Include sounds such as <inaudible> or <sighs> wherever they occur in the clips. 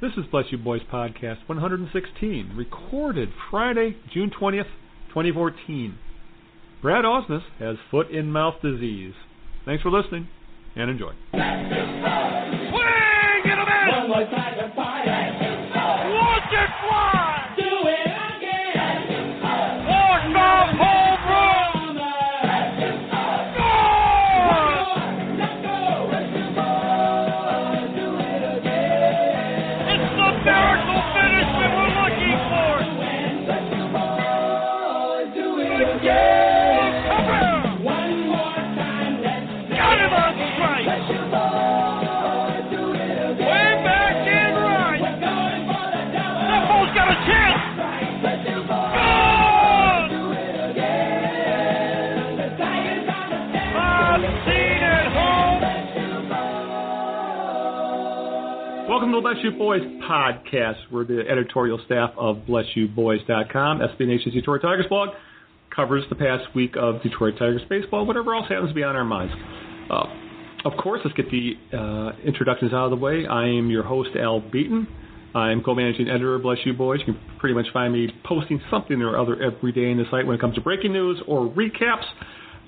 This is Bless You Boys Podcast 116, recorded Friday, June 20th, 2014. Brad Ausmus has foot in mouth disease. Thanks for listening and enjoy. Swing and a miss. Bless You Boys Podcast. We're the editorial staff of BlessYouBoys.com. SB Nation's Detroit Tigers blog covers the past week of Detroit Tigers baseball, whatever else happens to be on our minds. Uh, of course, let's get the uh, introductions out of the way. I am your host, Al Beaton. I'm co-managing editor of Bless You Boys. You can pretty much find me posting something or other every day in the site when it comes to breaking news or recaps.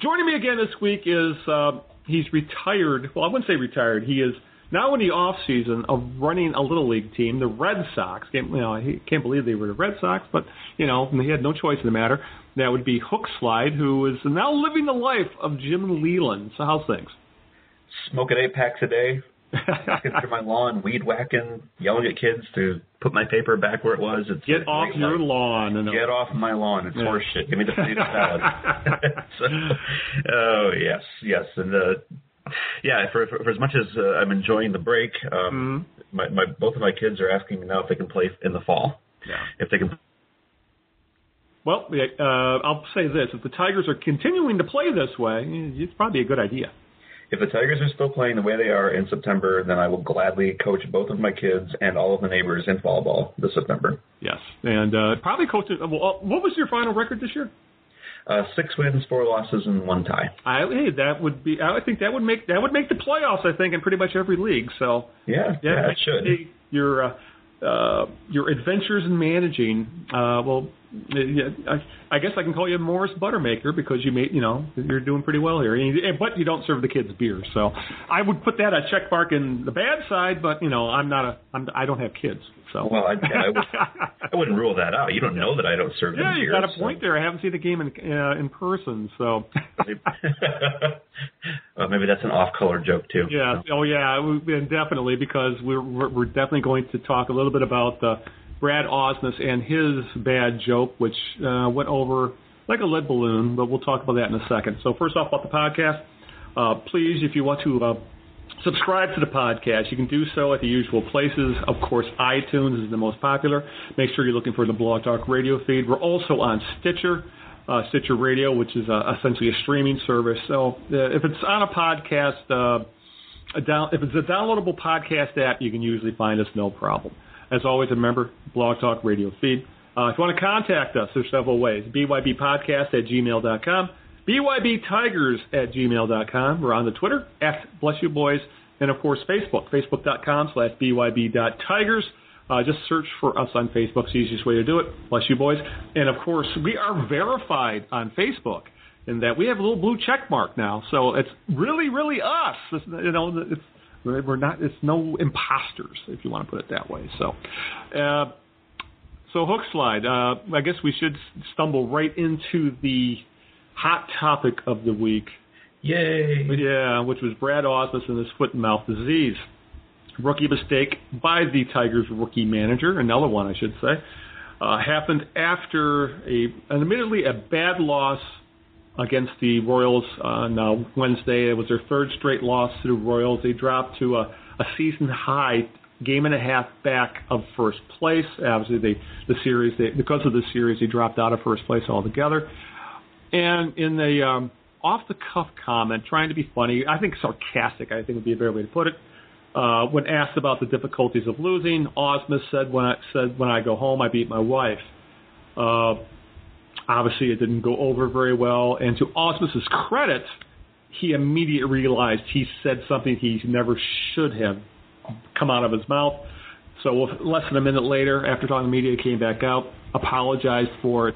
Joining me again this week is uh, he's retired. Well, I wouldn't say retired. He is now in the off season of running a little league team, the Red Sox. Can't, you know, he can't believe they were the Red Sox, but you know he had no choice in the matter. That would be Hook Slide, who is now living the life of Jim Leyland. So how's things? smoking eight packs a day, <laughs> walking through my lawn, weed whacking, yelling at kids to put my paper back where it was. It's Get off your lawn. Get off my lawn. It's Yeah. horse shit. Give me the salad. <laughs> <laughs> so, oh yes, yes, and uh, yeah. For, for for as much as uh, I'm enjoying the break, um, Mm-hmm. my, my both of my kids are asking me now if they can play in the fall. Yeah. If they can Well, yeah, uh, I'll say this: if the Tigers are continuing to play this way, it's probably a good idea. If the Tigers are still playing the way they are in September, then I will gladly coach both of my kids and all of the neighbors in fall ball this September. Yes, and uh, probably coach. Well, uh, what was your final record this year? Uh, six wins, four losses, and one tie. I hey, that would be. I think that would make that would make the playoffs. I think in pretty much every league. So Yeah, yeah, it should. Your uh, uh, your adventures in managing. Uh, well, yeah, I, I guess I can call you Morris Buttermaker because you made you know you're doing pretty well here. And you- But you don't serve the kids beer, so I would put that a check mark in the bad side. But you know I'm not a I'm, I don't have kids, so Well, I, I, would, <laughs> I wouldn't rule that out. You don't know that I don't serve yeah, you beer, got a so- point there. I haven't seen the game in uh, in person, so. well, <laughs> maybe that's an off-color joke too. Yeah. Oh, yeah. and Definitely, because we're we're we're definitely going to talk a little bit about uh, Brad Ausmus and his bad joke, which uh, went over like a lead balloon. But we'll talk about that in a second. So first off, about the podcast. Uh, please, if you want to uh, subscribe to the podcast, you can do so at the usual places. Of course, iTunes is the most popular. Make sure you're looking for the Blog Talk radio feed. We're also on Stitcher. Uh, Stitcher Radio, which is uh, essentially a streaming service. So uh, if it's on a podcast, uh, a down, if it's a downloadable podcast app, you can usually find us no problem. As always, remember, Blog Talk Radio feed. Uh, if you want to contact us, there's several ways. BYBpodcast at gmail.com, BYBtigers at gmail.com. We're on the Twitter, at Bless You Boys, and of course, Facebook, facebook.com slash BYB.tigers. Uh, just search for us on Facebook. It's the easiest way to do it. Bless you, boys. And of course, we are verified on Facebook in that we have a little blue check mark now. So it's really, really us. It's, you know, it's, we're not. It's no imposters, if you want to put it that way. So, uh, so hook slide. Uh, I guess we should stumble right into the hot topic of the week. Yay! Yeah, which was Brad Ausmus and his foot and mouth disease. Rookie mistake by the Tigers rookie manager, another one I should say, uh, happened after a, an admittedly a bad loss against the Royals on uh, Wednesday. It was their third straight loss to the Royals. They dropped to a, a season high game and a half back of first place. Obviously, they, the series they, because of the series, they dropped out of first place altogether. And in the um, off the cuff comment, trying to be funny, I think sarcastic, I think would be a better way to put it. Uh, when asked about the difficulties of losing, Ausmus said, "When I said when I go home, I beat my wife." Uh, obviously, it didn't go over very well. And to Ausmus's credit, he immediately realized he said something he never should have come out of his mouth. So less than a minute later, after talking to the media, he came back out, apologized for it.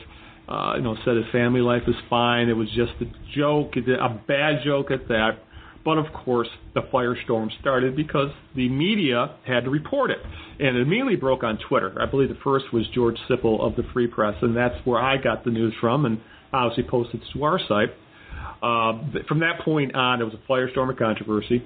Uh, you know, said his family life is fine. It was just a joke, a bad joke at that. But of course, the firestorm started because the media had to report it. And it immediately broke on Twitter. I believe the first was George Sipple of the Free Press, and that's where I got the news from, and obviously posted to our site. Uh, from that point on, it was a firestorm of controversy.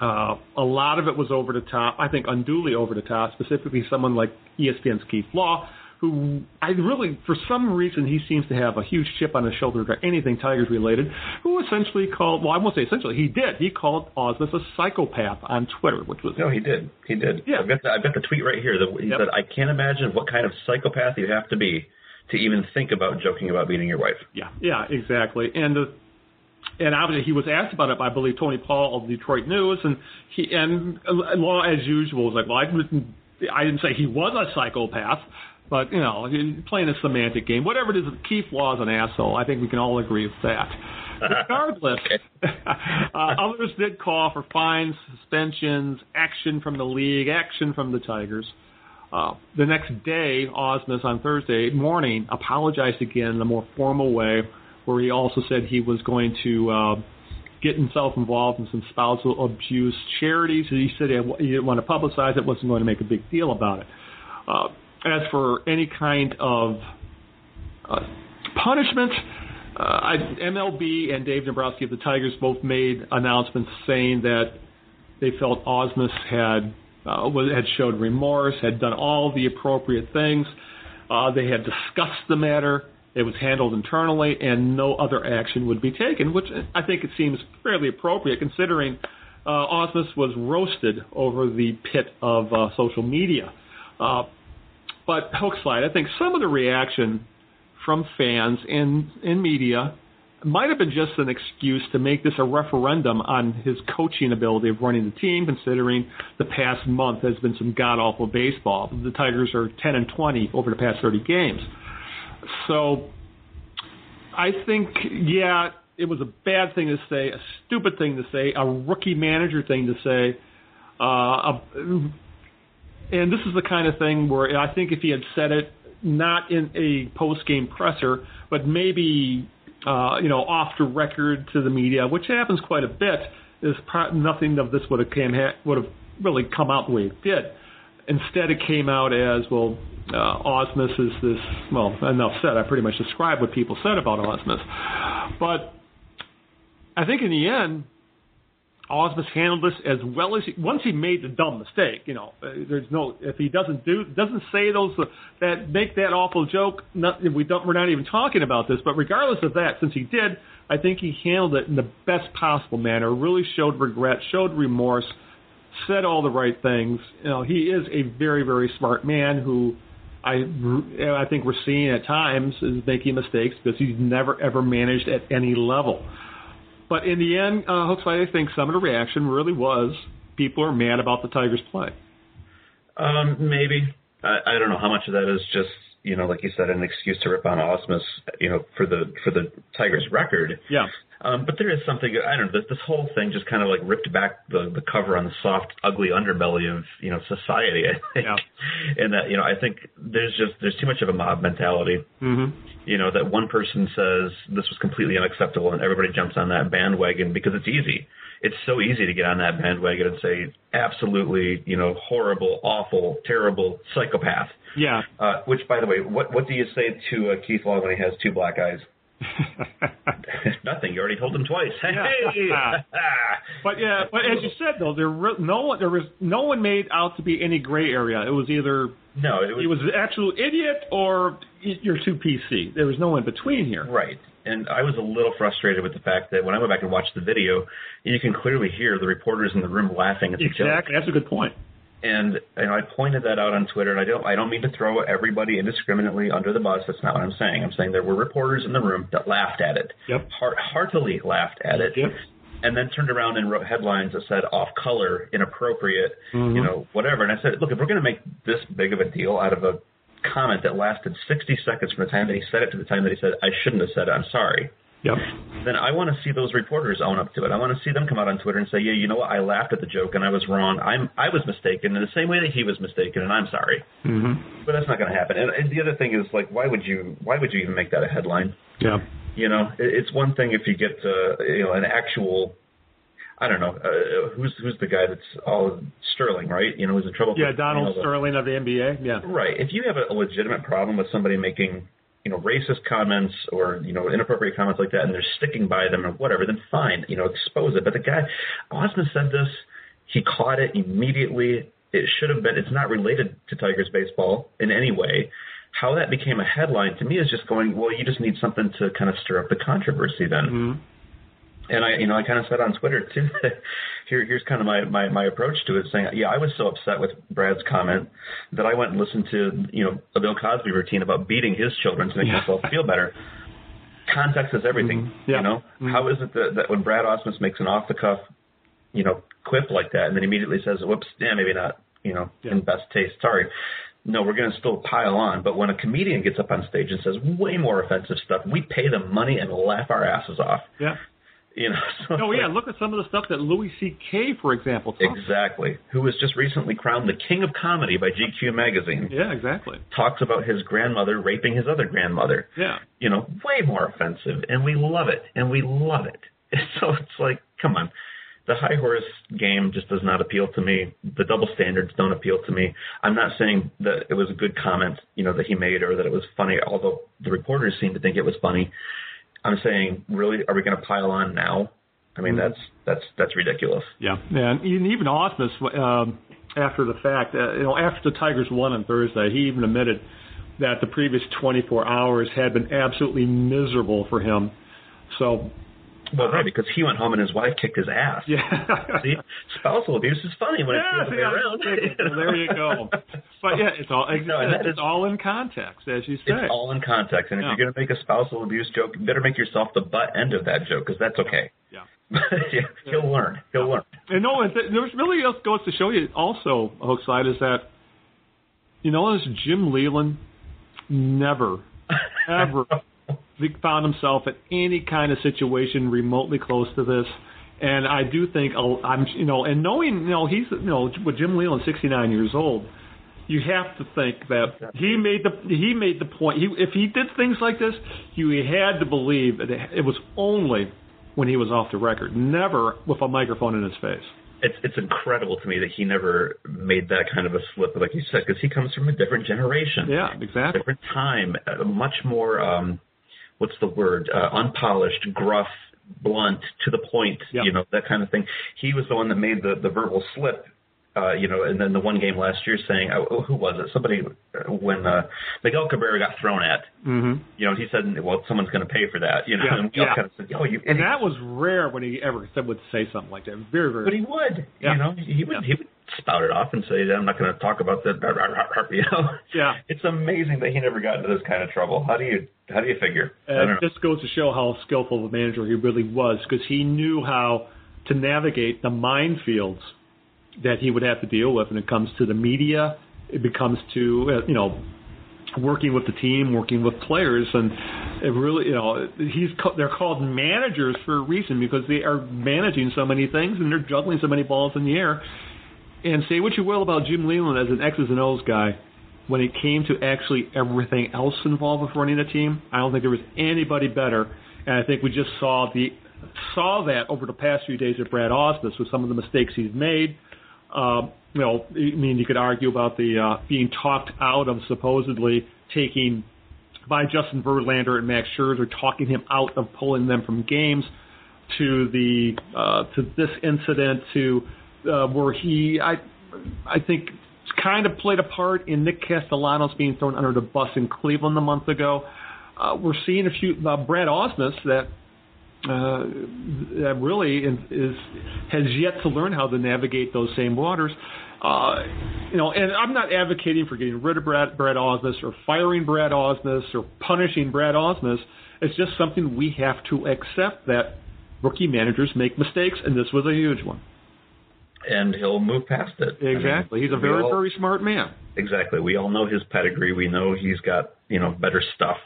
Uh, a lot of it was over the top, I think unduly over the top, specifically someone like ESPN's Keith Law, who I really, for some reason, he seems to have a huge chip on his shoulder to anything Tigers related, who essentially called, well, I won't say essentially, he did. He called Ausmus a psychopath on Twitter, which was. No, he did. He did. Yeah. I've got the, I've got the tweet right here. That he Yep. said, I can't imagine what kind of psychopath you have to be to even think about joking about beating your wife. Yeah, yeah, exactly. And the and obviously he was asked about it by I believe Tony Paul of Detroit News, and he and uh, Law as usual was like, well, I didn't I didn't say he was a psychopath. But you know, playing a semantic game, whatever it is, Keith Law is an asshole. I think we can all agree with that. Regardless, <laughs> <laughs> uh, others did call for fines, suspensions, action from the league, action from the Tigers. Uh, the next day, Ausmus on Thursday morning apologized again in a more formal way, where he also said he was going to uh, get himself involved in some spousal abuse charities. He said he didn't want to publicize it, wasn't going to make a big deal about it. Uh, as for any kind of uh, punishment, uh, I, MLB and Dave Dombrowski of the Tigers both made announcements saying that they felt Ausmus had uh, had showed remorse, had done all the appropriate things. Uh, they had discussed the matter. It was handled internally, and no other action would be taken, which I think it seems fairly appropriate considering uh, Ausmus was roasted over the pit of uh, social media. Uh, but Hookslide, I think some of the reaction from fans and in media might have been just an excuse to make this a referendum on his coaching ability of running the team, considering the past month has been some god awful baseball. The Tigers are 10 and 20 over the past 30 games. So I think, yeah, it was a bad thing to say, a stupid thing to say, a rookie manager thing to say. Uh, a, and this is the kind of thing where I think if he had said it not in a post game presser, but maybe uh, you know off the record to the media, which happens quite a bit, is pro- nothing of this would have came ha- would have really come out the way it did. Instead, it came out as well. Uh, Ausmus is this. Well, enough said. I pretty much described what people said about Ausmus, but I think in the end, Ausmus handled this as well as he, once he made the dumb mistake. You know, uh, there's no if he doesn't do doesn't say those uh, that make that awful joke. Not, we don't we're not even talking about this. But regardless of that, since he did, I think he handled it in the best possible manner. Really showed regret, showed remorse, said all the right things. You know, he is a very very smart man who. I, I think we're seeing at times is making mistakes because he's never ever managed at any level. But in the end, uh, Hookslide, I think some of the reaction really was people are mad about the Tigers' play. Um, maybe. I, I don't know how much of that is just you know, like you said, an excuse to rip on Ausmus, you know, for the for the Tigers' record. Yeah. Um, but there is something I don't know. This, this whole thing just kind of like ripped back the the cover on the soft, ugly underbelly of you know society. I think, Yeah. <laughs> and that you know, I think there's just there's too much of a mob mentality. Mm-hmm. You know, that one person says this was completely unacceptable, and everybody jumps on that bandwagon because it's easy. It's so easy to get on that bandwagon and say absolutely, you know, horrible, awful, terrible psychopath. Yeah. Uh, which, by the way, what what do you say to uh, Keith Law when he has two black eyes? <laughs> Nothing. You already told him twice. Hey. <laughs> but yeah, but as you said though, there re- no one there was no one made out to be any gray area. It was either no, it was, he was an absolute idiot or you're too PC. There was no in between here. right. And I was a little frustrated with the fact that when I went back and watched the video, you can clearly hear the reporters in the room laughing at the joke. Exactly. That's a good point. And know, I pointed that out on Twitter, and I don't I don't mean to throw everybody indiscriminately under the bus. That's not what I'm saying. I'm saying there were reporters in the room that laughed at it, Yep. heart, heartily laughed at it, Yep. and then turned around and wrote headlines that said off color, inappropriate, Mhm. you know, whatever. And I said, look, if we're going to make this big of a deal out of a comment that lasted 60 seconds from the time that he said it to the time that he said I shouldn't have said it, I'm sorry. Yep. then I want to see those reporters own up to it. I want to see them come out on Twitter and say, "Yeah, you know what? I laughed at the joke and I was wrong. I'm I was mistaken in the same way that he was mistaken, and I'm sorry." Mm-hmm. But that's not going to happen. And, and the other thing is, like, why would you why would you even make that a headline? Yeah. You know, it, it's one thing if you get uh, you know an actual. I don't know uh, who's who's the guy that's all Sterling, right? You know, who's in trouble. Yeah, Donald you know, the- Sterling of the NBA. Yeah. Right. If you have a, a legitimate problem with somebody making, you know, racist comments or you know inappropriate comments like that, and they're sticking by them or whatever, then fine. You know, expose it. But the guy, Osmond said this. He caught it immediately. It should have been. It's not related to Tigers baseball in any way. How that became a headline to me is just going, well, you just need something to kind of stir up the controversy then. Mhm. And I, you know, I kind of said on Twitter too. <laughs> That here, here's kind of my, my my approach to it, saying, yeah, I was so upset with Brad's comment that I went and listened to, you know, a Bill Cosby routine about beating his children to make Yeah. himself feel better. Context is everything, Mhm. Yeah. you know. Mhm. How is it that, that when Brad Ausmus makes an off the cuff, you know, quip like that, and then immediately says, "Whoops, yeah, maybe not," you know, Yeah. in best taste. Sorry. No, we're going to still pile on. But when a comedian gets up on stage and says way more offensive stuff, we pay them money and laugh our asses off. Yeah. You know. <laughs> So Oh yeah. like- Look at some of the stuff that Louis C.K. for example. Talks. Exactly. Who was just recently crowned the king of comedy by GQ magazine. Yeah. Exactly. Talks about his grandmother raping his other grandmother. Yeah. You know, way more offensive, and we love it, and we love it. <laughs> So it's like, come on. The high horse game just does not appeal to me. The double standards don't appeal to me. I'm not saying that it was a good comment, you know, that he made or that it was funny, although the reporters seem to think it was funny. I'm saying, really, are we going to pile on now? I mean, that's that's that's ridiculous. Yeah, and even Ausmus, um, after the fact, uh, you know, after the Tigers won on Thursday, he even admitted that the previous 24 hours had been absolutely miserable for him. So, Well, right, because he went home and his wife kicked his ass. yeah. <laughs> See, spousal abuse is funny when Yeah, it's the other way around. think- well, there you go. <laughs> But yeah, it's all No, it's is- all in context, as you say. It's all in context, and if you're going to make a spousal abuse joke, you better make yourself the butt end of that joke, because that's okay. yeah. <laughs> yeah, he'll learn. He'll learn. And no, it, there really else goes to show you also, Hookslide, is that you know, this Jim Leyland never, ever found himself in any kind of situation remotely close to this. And I do think I'm, you know, and knowing, you know, he's, you know, with Jim Leyland, 69 years old, you have to think that he made the he made the point. He, if he did things like this, you had to believe that it was only when he was off the record, never with a microphone in his face. It's it's incredible to me that he never made that kind of a slip, like you said, because he comes from a different generation. Yeah, exactly. different time, uh, much more um, what's the word? Uh, unpolished, gruff, blunt, to the point. Yep. You know that kind of thing. He was the one that made the the verbal slip. Uh, you know, and then the one game last year saying, oh, who was it? Somebody uh, when uh, Miguel Cabrera got thrown at. Mm-hmm. You know, he said, well, someone's going to pay for that. You know, Yeah, and we all yeah. kind of said, oh, you. And that was rare when he ever said would say something like that. Very, very. but he would. Yeah. You know, he would. Yeah. He would spout it off and say, I'm not going to talk about that. You know. Yeah. <laughs> It's amazing that he never got into this kind of trouble. How do you how do you figure? I don't know. it just goes to show how skillful of a manager he really was because he knew how to navigate the minefields that he would have to deal with when it comes to the media. It becomes to uh, you know working with the team, working with players, and it really you know he's they're called managers for a reason because they are managing so many things and they're juggling so many balls in the air. And say what you will about Jim Leyland as an X's and O's guy, when it came to actually everything else involved with running a team, I don't think there was anybody better. And I think we just saw the saw that over the past few days at Brad Ausmus with some of the mistakes he's made. Um, you know, I mean, you could argue about the uh, being talked out of supposedly taking by Justin Verlander and Max Scherzer, talking him out of pulling them from games, to the uh, to this incident, to uh, where he, I, I think, kind of played a part in Nick Castellanos being thrown under the bus in Cleveland a month ago. Uh, we're seeing a few uh, Brad Ausmus that uh, that really is, has yet to learn how to navigate those same waters. Uh, you know, and I'm not advocating for getting rid of Brad, Brad Ausmus or firing Brad Ausmus or punishing Brad Ausmus. It's just something we have to accept that rookie managers make mistakes, and this was a huge one. And he'll move past it. I mean, Exactly. He's a very, all- very smart man. exactly. We all know his pedigree. We know he's got you know better stuff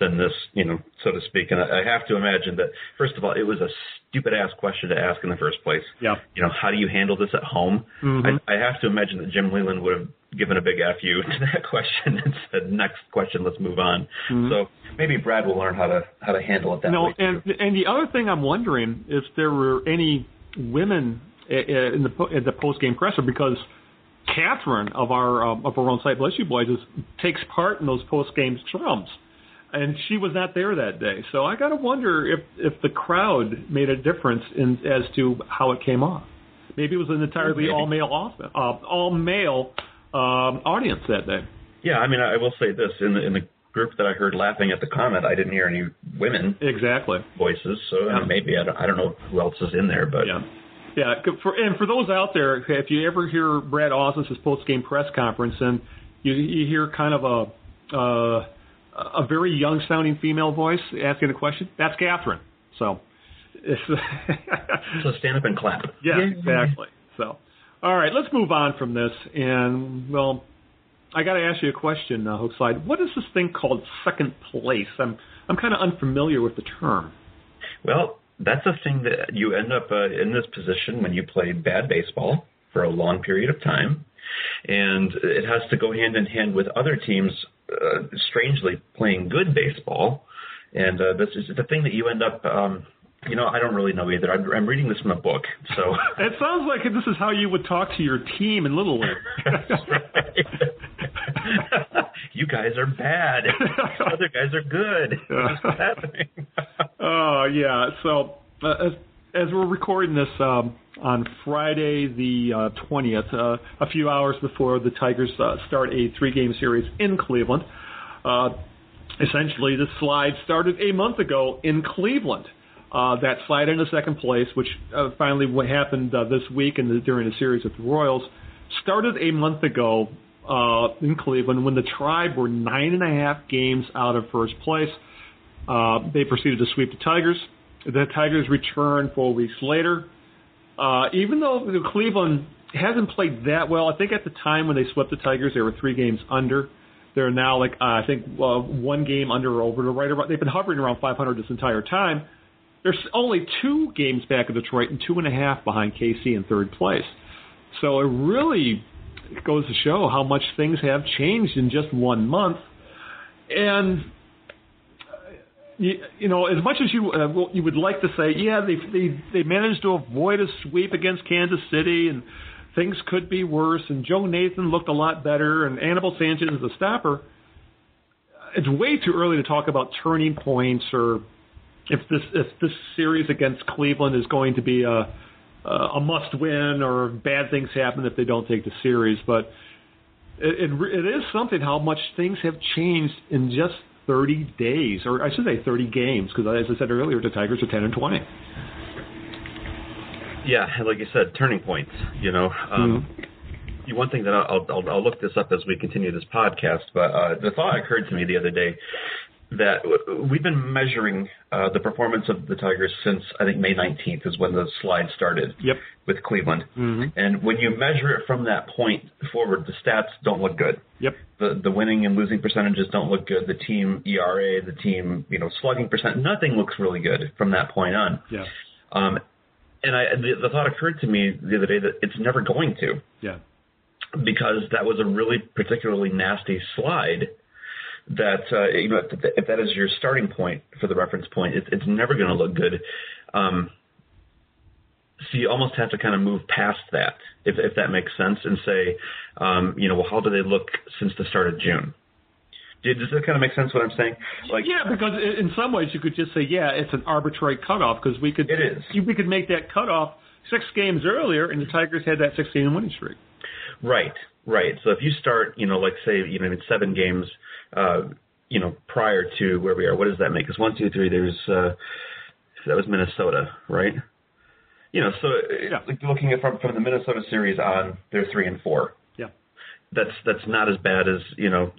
than this, you know, so to speak. And I I have to imagine that first of all, it was a stupid ass question to ask in the first place. Yeah. You know, how do you handle this at home? Mhm. I, I have to imagine that Jim Leyland would have given a big F you <laughs> to that question and said, "Next question, let's move on." Mhm. So maybe Brad will learn how to how to handle it that No, way. and and the other thing I'm wondering if there were any women in the in the post game presser because Catherine of our um, of our own site, bless you boys, is, takes part in those post game scrums, and she was not there that day. So I got to wonder if if the crowd made a difference in as to how it came off. Maybe it was an entirely all male off, uh, all male um, audience that day. Yeah, I mean, I will say this in the in the group that I heard laughing at the comment, I didn't hear any women Exactly. voices. So Yeah. maybe I don't, I don't know who else is in there, but Yeah. Yeah, for and for those out there, if you ever hear Brad Austin's post game press conference and you you hear kind of a uh, a very young sounding female voice asking a question, that's Catherine. So <laughs> so stand up and clap. yeah, exactly. So all right, let's move on from this and well, I got to ask you a question, uh, Hookslide. What is this thing called second place? I'm I'm kind of unfamiliar with the term. Well, that's a thing that you end up uh, in this position when you play bad baseball for a long period of time, and it has to go hand in hand with other teams, uh, strangely playing good baseball, and uh, this is the thing that you end up. Um, you know, I don't really know either. I'm, I'm reading this from a book, so. <laughs> It sounds like this is how you would talk to your team in Little League. <laughs> You guys are bad. <laughs> Other guys are good. What's happening? Oh yeah. So uh, as, as we're recording this um, on Friday the twentieth, uh, a few hours before the Tigers uh, start a three-game series in Cleveland, uh, essentially the slide started a month ago in Cleveland. Uh, that slide into second place, which uh, finally what happened uh, this week the, during the series with the Royals, started a month ago uh, in Cleveland when the Tribe were nine and a half games out of first place. Uh, they proceeded to sweep the Tigers. The Tigers returned four weeks later. Uh, even though Cleveland hasn't played that well, I think at the time when they swept the Tigers, they were three games under. They're now like I think one game under or over to right around. They've been hovering around 500 this entire time. There's only two games back of Detroit and two and a half behind KC in third place. So it really goes to show how much things have changed in just one month. And you, you know, as much as you uh, you would like to say, yeah, they they they managed to avoid a sweep against Kansas City, and things could be worse. And Joe Nathan looked a lot better, and Anibal Sanchez is a stopper. It's way too early to talk about turning points or if this if this series against Cleveland is going to be a a must win or bad things happen if they don't take the series. But it, it, it is something how much things have changed in just 30 days, or I should say 30 games, because as I said earlier, the Tigers are 10 and 20. Yeah, and like you said, turning points. You know, um, Mm-hmm. one thing that I'll, I'll I'll look this up as we continue this podcast, but uh, the thought occurred to me the other day that we've been measuring uh, the performance of the Tigers since I think May 19th is when the slide started Yep. with Cleveland, Mm-hmm. and when you measure it from that point forward, the stats don't look good. Yep. The the winning and losing percentages don't look good. The team ERA, the team you know slugging percent, nothing looks really good from that point on. Yeah. Um, and I the, the thought occurred to me the other day that it's never going to Yeah. because that was a really particularly nasty slide. That uh, you know, if, if that is your starting point for the reference point, it, it's never going to look good. Um, so you almost have to kind of move past that, if if that makes sense, and say, um, you know, well, how do they look since the start of June? Does that kind of make sense? What I'm saying? Like, yeah, because in some ways you could just say, yeah, it's an arbitrary cutoff because we could It is. we could make that cutoff six games earlier, and the Tigers had that 16 winning streak. Right, right. So if you start, you know, like say, you know, in seven games, uh, you know, prior to where we are, what does that make? Because one, two, three. There's uh, that was Minnesota, right? You know, so uh, Yeah. like looking at from from the Minnesota series on, they're three and four. Yeah. That's that's not as bad as you know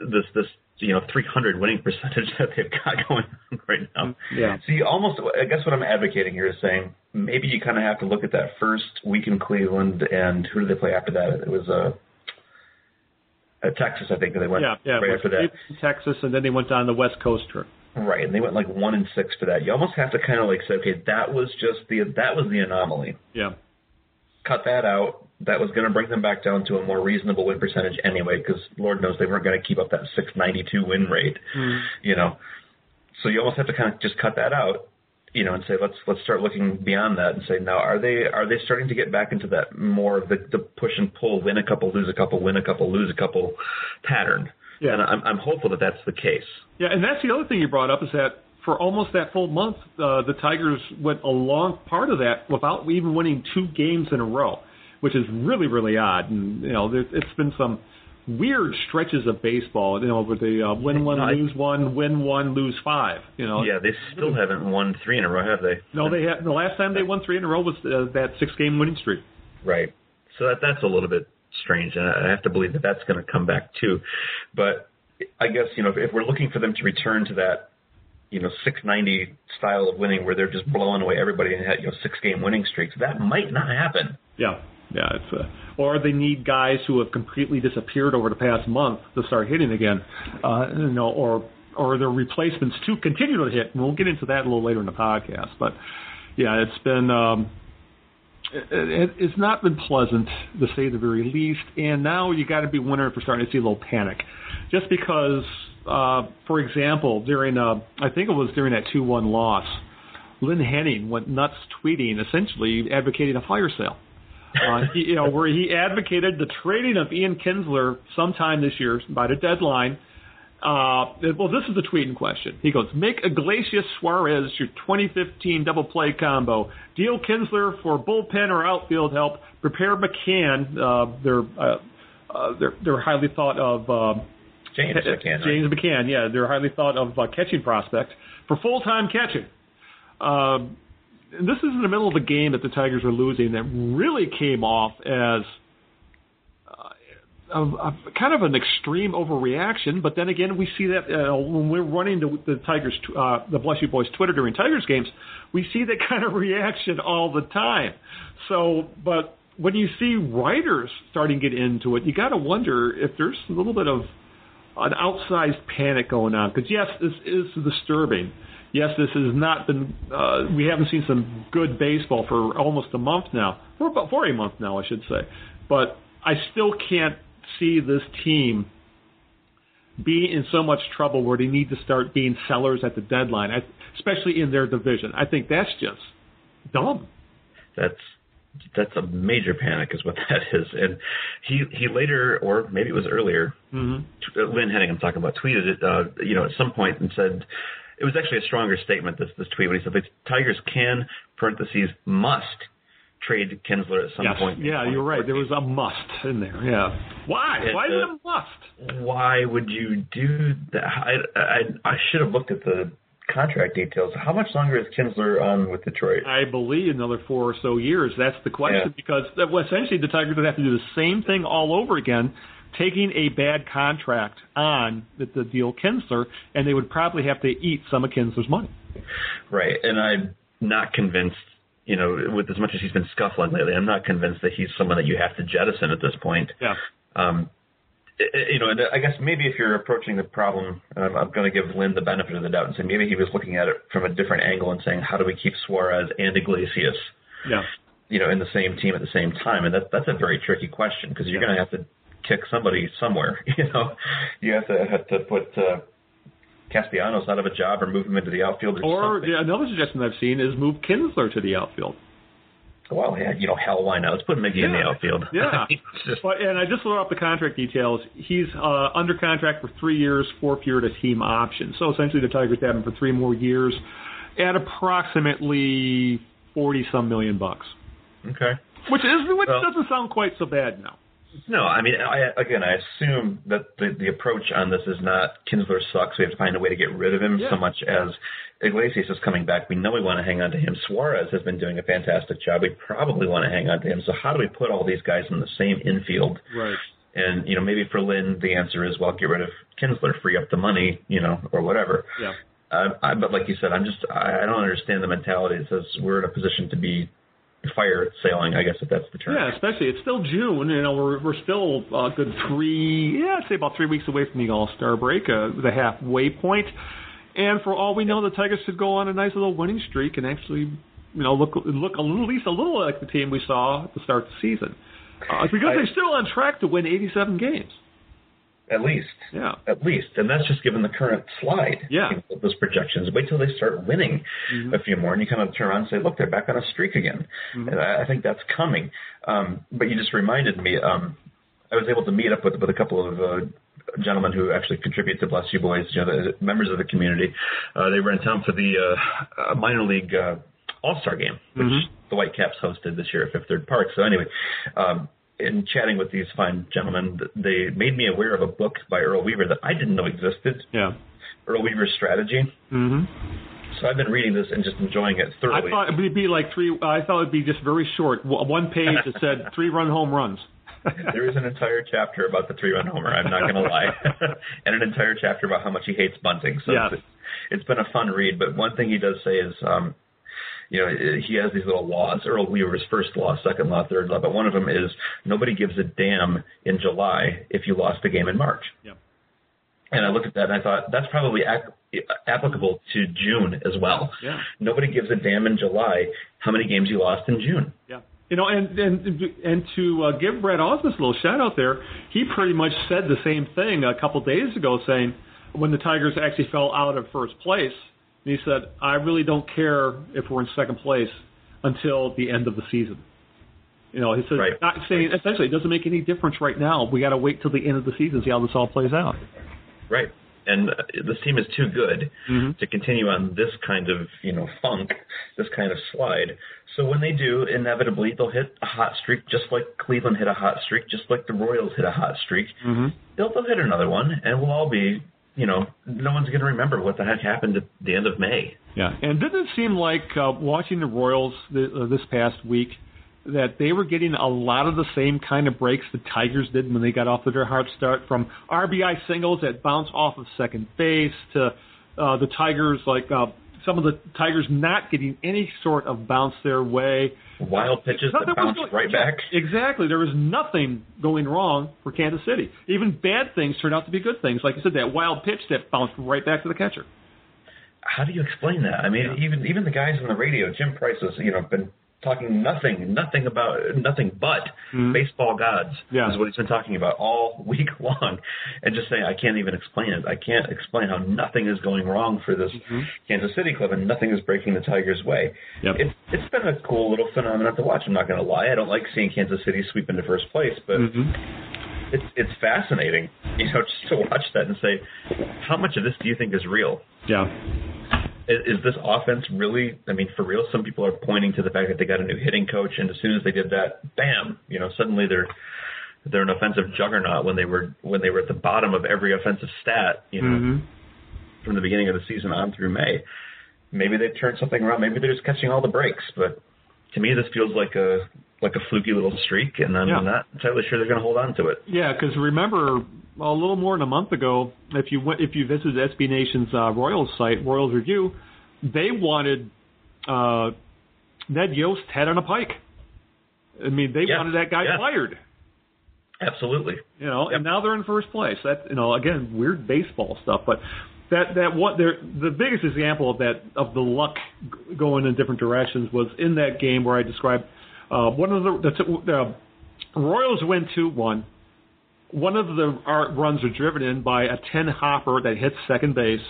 this this you know 300 winning percentage that they've got <laughs> going on right now. Yeah. So you almost, I guess what I'm advocating here is saying maybe you kind of have to look at that first week in Cleveland and who do they play after that? It was uh, uh, Texas, I think, they went Yeah, yeah. right after that. Texas, and then they went on the West Coast trip. Right, and they went like one and six for that. You almost have to kind of like say, okay, that was just the that was the anomaly. Yeah. Cut that out. That was going to bring them back down to a more reasonable win percentage anyway, because Lord knows they weren't going to keep up that 692 win rate. You know, so you almost have to kind of just cut that out. You know, and say let's let's start looking beyond that and say now are they are they starting to get back into that more of the, the push and pull, win a couple, lose a couple, win a couple, lose a couple pattern. Yeah. And I'm I'm hopeful that that's the case. Yeah, and that's the other thing you brought up is that for almost that full month, uh, the Tigers went a long part of that without even winning two games in a row, which is really really odd. And you know, there, it's been some weird stretches of baseball. You know, where they uh, win one, I- lose one, win one, lose five. You know. Yeah, they still haven't won three in a row, have they? No, they had the last time they won three in a row was uh, that six game winning streak. Right. So that that's a little bit strange, and I have to believe that that's going to come back too. But I guess you know if, if we're looking for them to return to that you know 690 style of winning where they're just blowing away everybody and had you know six game winning streaks, that might not happen. Yeah, yeah. It's uh, or they need guys who have completely disappeared over the past month to start hitting again. Uh, you know, or or their replacements to continue to hit. And we'll get into that a little later in the podcast. But yeah, it's been. Um, it, it, it's not been pleasant to say the very least, and now you got to be wondering if we're starting to see a little panic, just because, uh, for example, during uh, I think it was during that two-one loss, Lynn Henning went nuts tweeting, essentially advocating a fire sale. Uh, he, you know, where he advocated the trading of Ian Kinsler sometime this year by the deadline. Uh, well, this is the tweet in question. He goes, "Make Iglesias Suarez your 2015 double play combo. Deal Kinsler for bullpen or outfield help. Prepare McCann, uh, their uh, uh, their their highly thought of uh, James McCann. right? McCann, yeah, they're highly thought of uh, catching prospect for full time catching. Um, and this is in the middle of a game that the Tigers are losing that really came off as uh, a, a, kind of an extreme overreaction. But then again, we see that uh, when we're running the, the Tigers, uh, the Bless You Boys Twitter during Tigers games, we see that <laughs> kind of reaction all the time. So, but when you see writers starting to get into it, you got to wonder if there's a little bit of an outsized panic going on. Because yes, this is disturbing. Yes, this has not been. Uh, we haven't seen some good baseball for almost a month now, for about for a month now, I should say. But I still can't see this team being in so much trouble where they need to start being sellers at the deadline, especially in their division. I think that's just dumb. That's that's a major panic, is what <laughs> that is. And he he later, or maybe it was earlier, Mm-hmm. t- Lynn Henning, I'm talking about, tweeted it, uh, you know, at some point and said it was actually a stronger statement. This this tweet when he said the Tigers can parentheses must trade Kinsler at some Yes. point. Yeah, you're right. There was a must in there. Yeah. Why? It, Why is it uh, a must? Why would you do that? I, I I should have looked at the contract details. How much longer is Kinsler on with Detroit? I believe another four or so years. That's the question Yeah. because that- well, essentially the Tigers would have to do the same thing all over again, taking a bad contract on the, the deal Kinsler, and they would probably have to eat some of Kinsler's money. Right, and I'm not convinced. You know, with as much as he's been scuffling lately, I'm not convinced that he's someone that you have to jettison at this point. Yeah. Um, you know, and I guess maybe if you're approaching the problem, and I'm, I'm going to give Lynn the benefit of the doubt and say maybe he was looking at it from a different angle and saying, how do we keep Suarez and Iglesias, Yeah. you know, in the same team at the same time? And that that's a very tricky question because you're Yeah. going to have to kick somebody somewhere. <laughs> You know, you have to have to put uh, Castellanos out of a job or move him into the outfield or, Or something. yeah, another suggestion I've seen is move Kinsler to the outfield. Well, yeah, you know, hell, why not? Let's put Miggy in the outfield. Yeah. <laughs> Just- But, and I just looked up the contract details. He's uh, under contract for three years, fourth year at a team option. So essentially, the Tigers have him for three more years at approximately forty some million bucks, okay. which is which Well- doesn't sound quite so bad now. No, I mean, I, again, I assume that the, the approach on this is not Kinsler sucks. We have to find a way to get rid of him Yeah. so much as Iglesias is coming back. We know we want to hang on to him. Suarez has been doing a fantastic job. We probably want to hang on to him. So how do we put all these guys in the same infield? Right. And you know, maybe for Lynn, the answer is well, get rid of Kinsler, free up the money, you know, or whatever. Yeah. Uh, I, but like you said, I'm just I, I don't understand the mentality that says we're in a position to be fire sailing, I guess if that's the term. Yeah, especially it's still June. You know, we're we're still a good three, yeah, I'd say about three weeks away from the All Star break, uh, the halfway point. And for all we know, the Tigers could go on a nice little winning streak and actually, you know, look look a little, at least a little like the team we saw at the start of the season, uh, because I- they're still on track to win 87 games. At least. Yeah. At least. And that's just given the current slide. Yeah. you Those projections. Wait till they start winning Mm-hmm. a few more and you kind of turn around and say, look, they're back on a streak again. Mm-hmm. And I, I think that's coming. Um, but you just reminded me, um, I was able to meet up with, with a couple of uh, gentlemen who actually contribute to Bless You Boys, you know, the members of the community. Uh, they were in town for the uh, minor league uh, All Star game, which Mm-hmm. the Whitecaps hosted this year at Fifth Third Park. So anyway, um, in chatting with these fine gentlemen, they made me aware of a book by Earl Weaver that I didn't know existed. Yeah. Earl Weaver's Strategy. hmm So I've been reading this and just enjoying it thoroughly. I thought it would be like three. I thought it'd be just very short, one page that said <laughs> three run home runs. there is an entire chapter about the three-run homer. I'm not going <laughs> to lie, <laughs> and an entire chapter about how much he hates bunting. So Yes. it's, it's been a fun read. But one thing he does say is, um, you know, he has these little laws. Earl Weaver's first law, second law, third law. But one of them is nobody gives a damn in July if you lost a game in March. Yeah. And I looked at that and I thought that's probably ac- applicable to June as well. Yeah. Nobody gives a damn in July how many games you lost in June. Yeah. You know, and and and to uh, give Brad Ausmus a little shout out there, he pretty much said the same thing a couple days ago, saying when the Tigers actually fell out of first place, and he said, "I really don't care if we're in second place until the end of the season." You know, he said, Right. not saying essentially it doesn't make any difference right now. We got to wait till the end of the season see how this all plays out. Right. And uh, this team is too good Mhm. to continue on this kind of, you know, funk, this kind of slide. So when they do, inevitably they'll hit a hot streak, just like Cleveland hit a hot streak, just like the Royals hit a hot streak. Mm-hmm. They'll, they'll hit another one, and we'll all be, you know, no one's going to remember what the heck happened at the end of May. Yeah, and didn't it seem like uh, watching the Royals th- uh, this past week that they were getting a lot of the same kind of breaks the Tigers did when they got off to their hard start, from RBI singles that bounce off of second base to uh, the Tigers like uh, some of the Tigers not getting any sort of bounce their way. Wild pitches that was bounce going- right back. Exactly. There was nothing going wrong for Kansas City. Even bad things turned out to be good things. Like you said, that wild pitch that bounced right back to the catcher. How do you explain that? I mean, even even the guys on the radio, Jim Price has, you know, been talking nothing, nothing about nothing but Mhm. baseball gods. Yeah. is what he's been talking about all week <laughs> long, and just saying I can't even explain it. I can't explain how nothing is going wrong for this Kansas City club, and nothing is breaking the Tigers' way. Yep. It's it's been a cool little phenomenon to watch. I'm not going to lie. I don't like seeing Kansas City sweep into first place, but it's it's fascinating, <laughs> you know, just to watch that and say, how much of this do you think is real? Yeah. Is, is this offense really? I mean, for real? Some people are pointing to the fact that they got a new hitting coach, and as soon as they did that, bam! You know, suddenly they're they're an offensive juggernaut when they were when they were at the bottom of every offensive stat. You know, hmm from the beginning of the season on through May. Maybe they've turned something around. Maybe they're just catching all the breaks. But to me, this feels like a like a fluky little streak, and I'm Yeah. not entirely sure they're going to hold on to it. Yeah, because remember a little more than a month ago, if you went, if you visited SB Nation's uh, Royals site, Royals Review, they wanted uh, Ned Yost head on a pike. I mean, they Yes, wanted that guy yes. fired. Absolutely. You know, and now they're in first place. That you know, again, weird baseball stuff, but that that what the biggest example of that of the luck going in different directions was in that game where I described uh, one of the the, the Royals win two one. One of the uh, runs are driven in by a ten hopper that hits second base.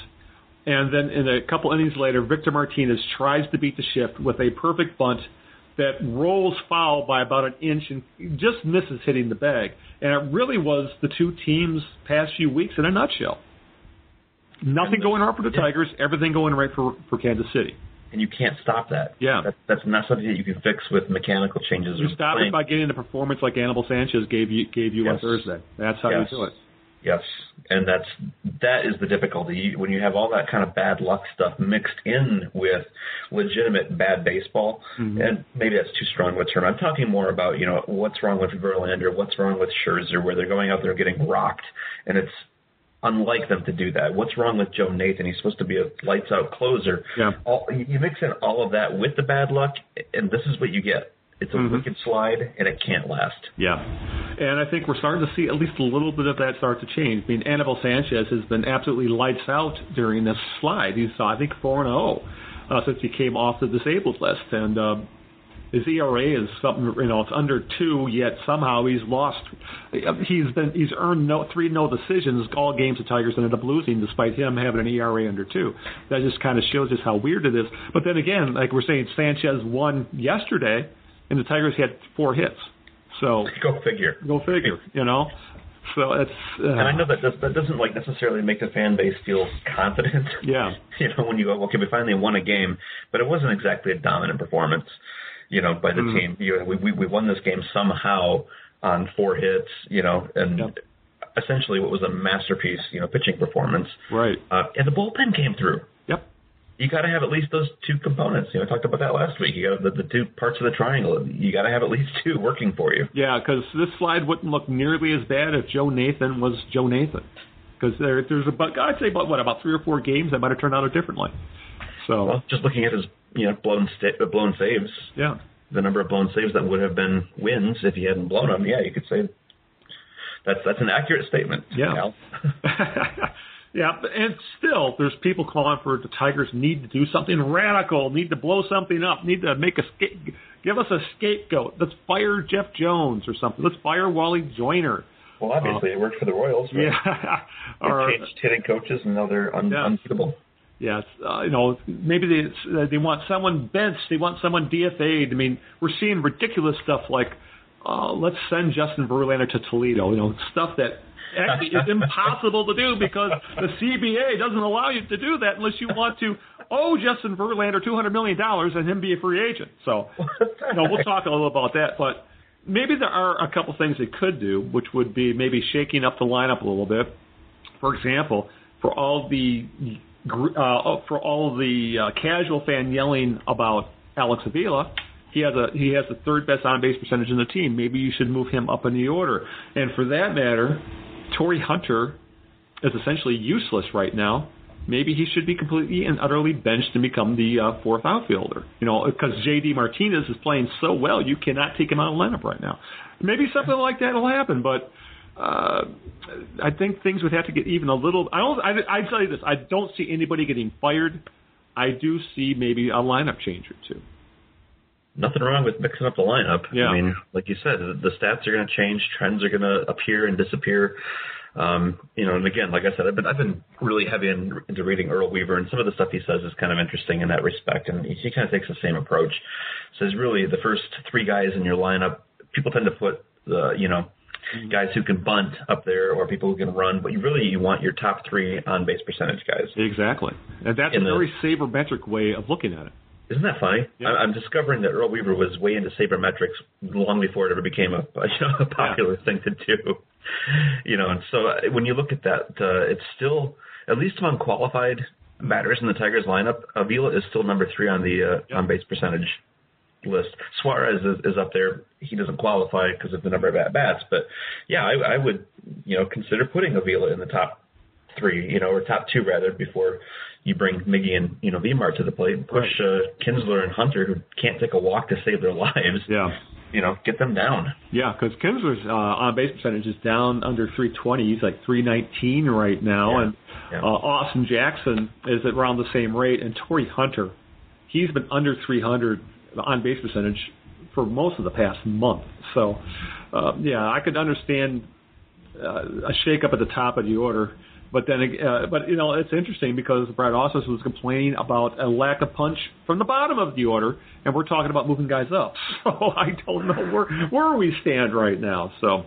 And then in a couple innings later, Victor Martinez tries to beat the shift with a perfect bunt that rolls foul by about an inch and just misses hitting the bag. And it really was the two teams' past few weeks in a nutshell. Nothing going wrong for the Yeah. Tigers, everything going right for, for Kansas City. And you can't stop that. Yeah. That, that's not something that you can fix with mechanical changes. Or. You stop playing. it by getting a performance like Anibal Sanchez gave you gave you on Thursday. That's how Yes. you do it. Yes, and that's that is the difficulty You- when you have all that kind of bad luck stuff mixed in with legitimate bad baseball. Mm-hmm. And maybe that's too strong of a term. I'm talking more about you know what's wrong with Verlander, what's wrong with Scherzer, where they're going out there getting rocked, and it's unlike them to do that. What's wrong with Joe Nathan? He's supposed to be a lights out closer. Yeah. All, you mix in all of that with the bad luck, and this is what you get. It's a Mhm. wicked slide, and it can't last. Yeah, and I think we're starting to see at least a little bit of that start to change. I mean, Anibal Sanchez has been absolutely lights out during this slide. He's I think four and zero uh, since he came off the disabled list, and uh, his ERA is something you know it's under two. Yet somehow he's lost. He's been he's earned no three no decisions all games the Tigers ended up losing, despite him having an ERA under two. That just kind of shows us how weird it is. But then again, like we're saying, Sanchez won yesterday, and the Tigers had four hits. So <laughs> Go figure. Go figure, you know. So it's uh, And I know that does, that doesn't like necessarily make the fan base feel confident. yeah, <laughs> You know, when you go, okay, we finally won a game, but it wasn't exactly a dominant performance. You know, by the Mhm. team. You know, we, we we won this game somehow on four hits. You know, and Yep. essentially what was a masterpiece. You know, pitching performance. right. Uh, and the bullpen came through. Yep. You got to have at least those two components. You know, I talked about that last week. You got the, the two parts of the triangle. You got to have at least two working for you. Yeah, because this slide wouldn't look nearly as bad if Joe Nathan was Joe Nathan. Because there, there's about I'd say about what about three or four games that might have turned out differently. So Well, just looking at his you know blown sta- uh, blown saves, yeah, the number of blown saves that would have been wins if he hadn't blown them. Yeah, you could say that's that's an accurate statement. Yeah. <laughs> Yeah, and still, there's people calling for the Tigers need to do something radical, need to blow something up, need to make a sca- give us a scapegoat. Let's fire Jeff Jones or something. Let's fire Wally Joyner. well, obviously it worked for the Royals. Right? Yeah, <laughs> They or changed hitting coaches, and now they're un- Yeah. unbeatable. Yes, uh, you know, maybe they uh, they want someone benched, they want someone DFA'd. I mean, we're seeing ridiculous stuff like, uh, let's send Justin Verlander to Toledo. You know, stuff that actually is impossible to do because the CBA doesn't allow you to do that unless you want to owe Justin Verlander two hundred million dollars and him be a free agent. So, you know, we'll talk a little about that, but maybe there are a couple things they could do, which would be maybe shaking up the lineup a little bit. For example, for all the uh, for all the uh, casual fan yelling about Alex Avila, he has a he has the third best on base percentage in the team. Maybe you should move him up in the order. And for that matter, Torii Hunter is essentially useless right now. Maybe he should be completely and utterly benched and become the uh, fourth outfielder. You know, because J.D. Martinez is playing so well, you cannot take him out of lineup right now. Maybe something like that will happen, but uh, I think things would have to get even a little. I don't. I, I tell you this: I don't see anybody getting fired. I do see maybe a lineup change or two. Nothing wrong with mixing up the lineup. Yeah. I mean, like you said, the, stats are going to change, trends are going to appear and disappear. Um, you know, and again, like I said, I've been I've been really heavy in, into reading Earl Weaver, and some of the stuff he says is kind of interesting in that respect. And he, he kind of takes the same approach. Says really, the first three guys in your lineup, people tend to put the you know guys who can bunt up there or people who can run, but you really you want your top three on base percentage guys. Exactly, and that's In a the- very sabermetric way of looking at it. Isn't that funny? Yeah. I- I'm discovering that Earl Weaver was way into sabermetrics long before it ever became a, you <laughs> know, a popular thing to do. You know, and so uh, when you look at that, uh, it's still at least among qualified batters in the Tigers lineup. Avila is still number three on the uh, Yeah. on base percentage list. Suarez is, is up there. He doesn't qualify because of the number of at bats, but yeah, I, I would you know consider putting Avila in the top three, you know, or top two rather, before you bring Miggy and you know Vmart to the plate and push uh, Kinsler and Hunter, who can't take a walk to save their <laughs> lives. Yeah, You know, get them down. yeah, because Kinsler's uh, on base percentage is down under 320. He's like 319 right now, Yeah. and Yeah. uh, Austin Jackson is at around the same rate, and Torii Hunter, he's been under 300 on base percentage for most of the past month. So, uh, yeah, I could understand uh, a shakeup at the top of the order. But then, uh, but you know, it's interesting because Brad Ausmus was complaining about a lack of punch from the bottom of the order, and we're talking about moving guys up. <laughs> So I don't know where where we stand right now. So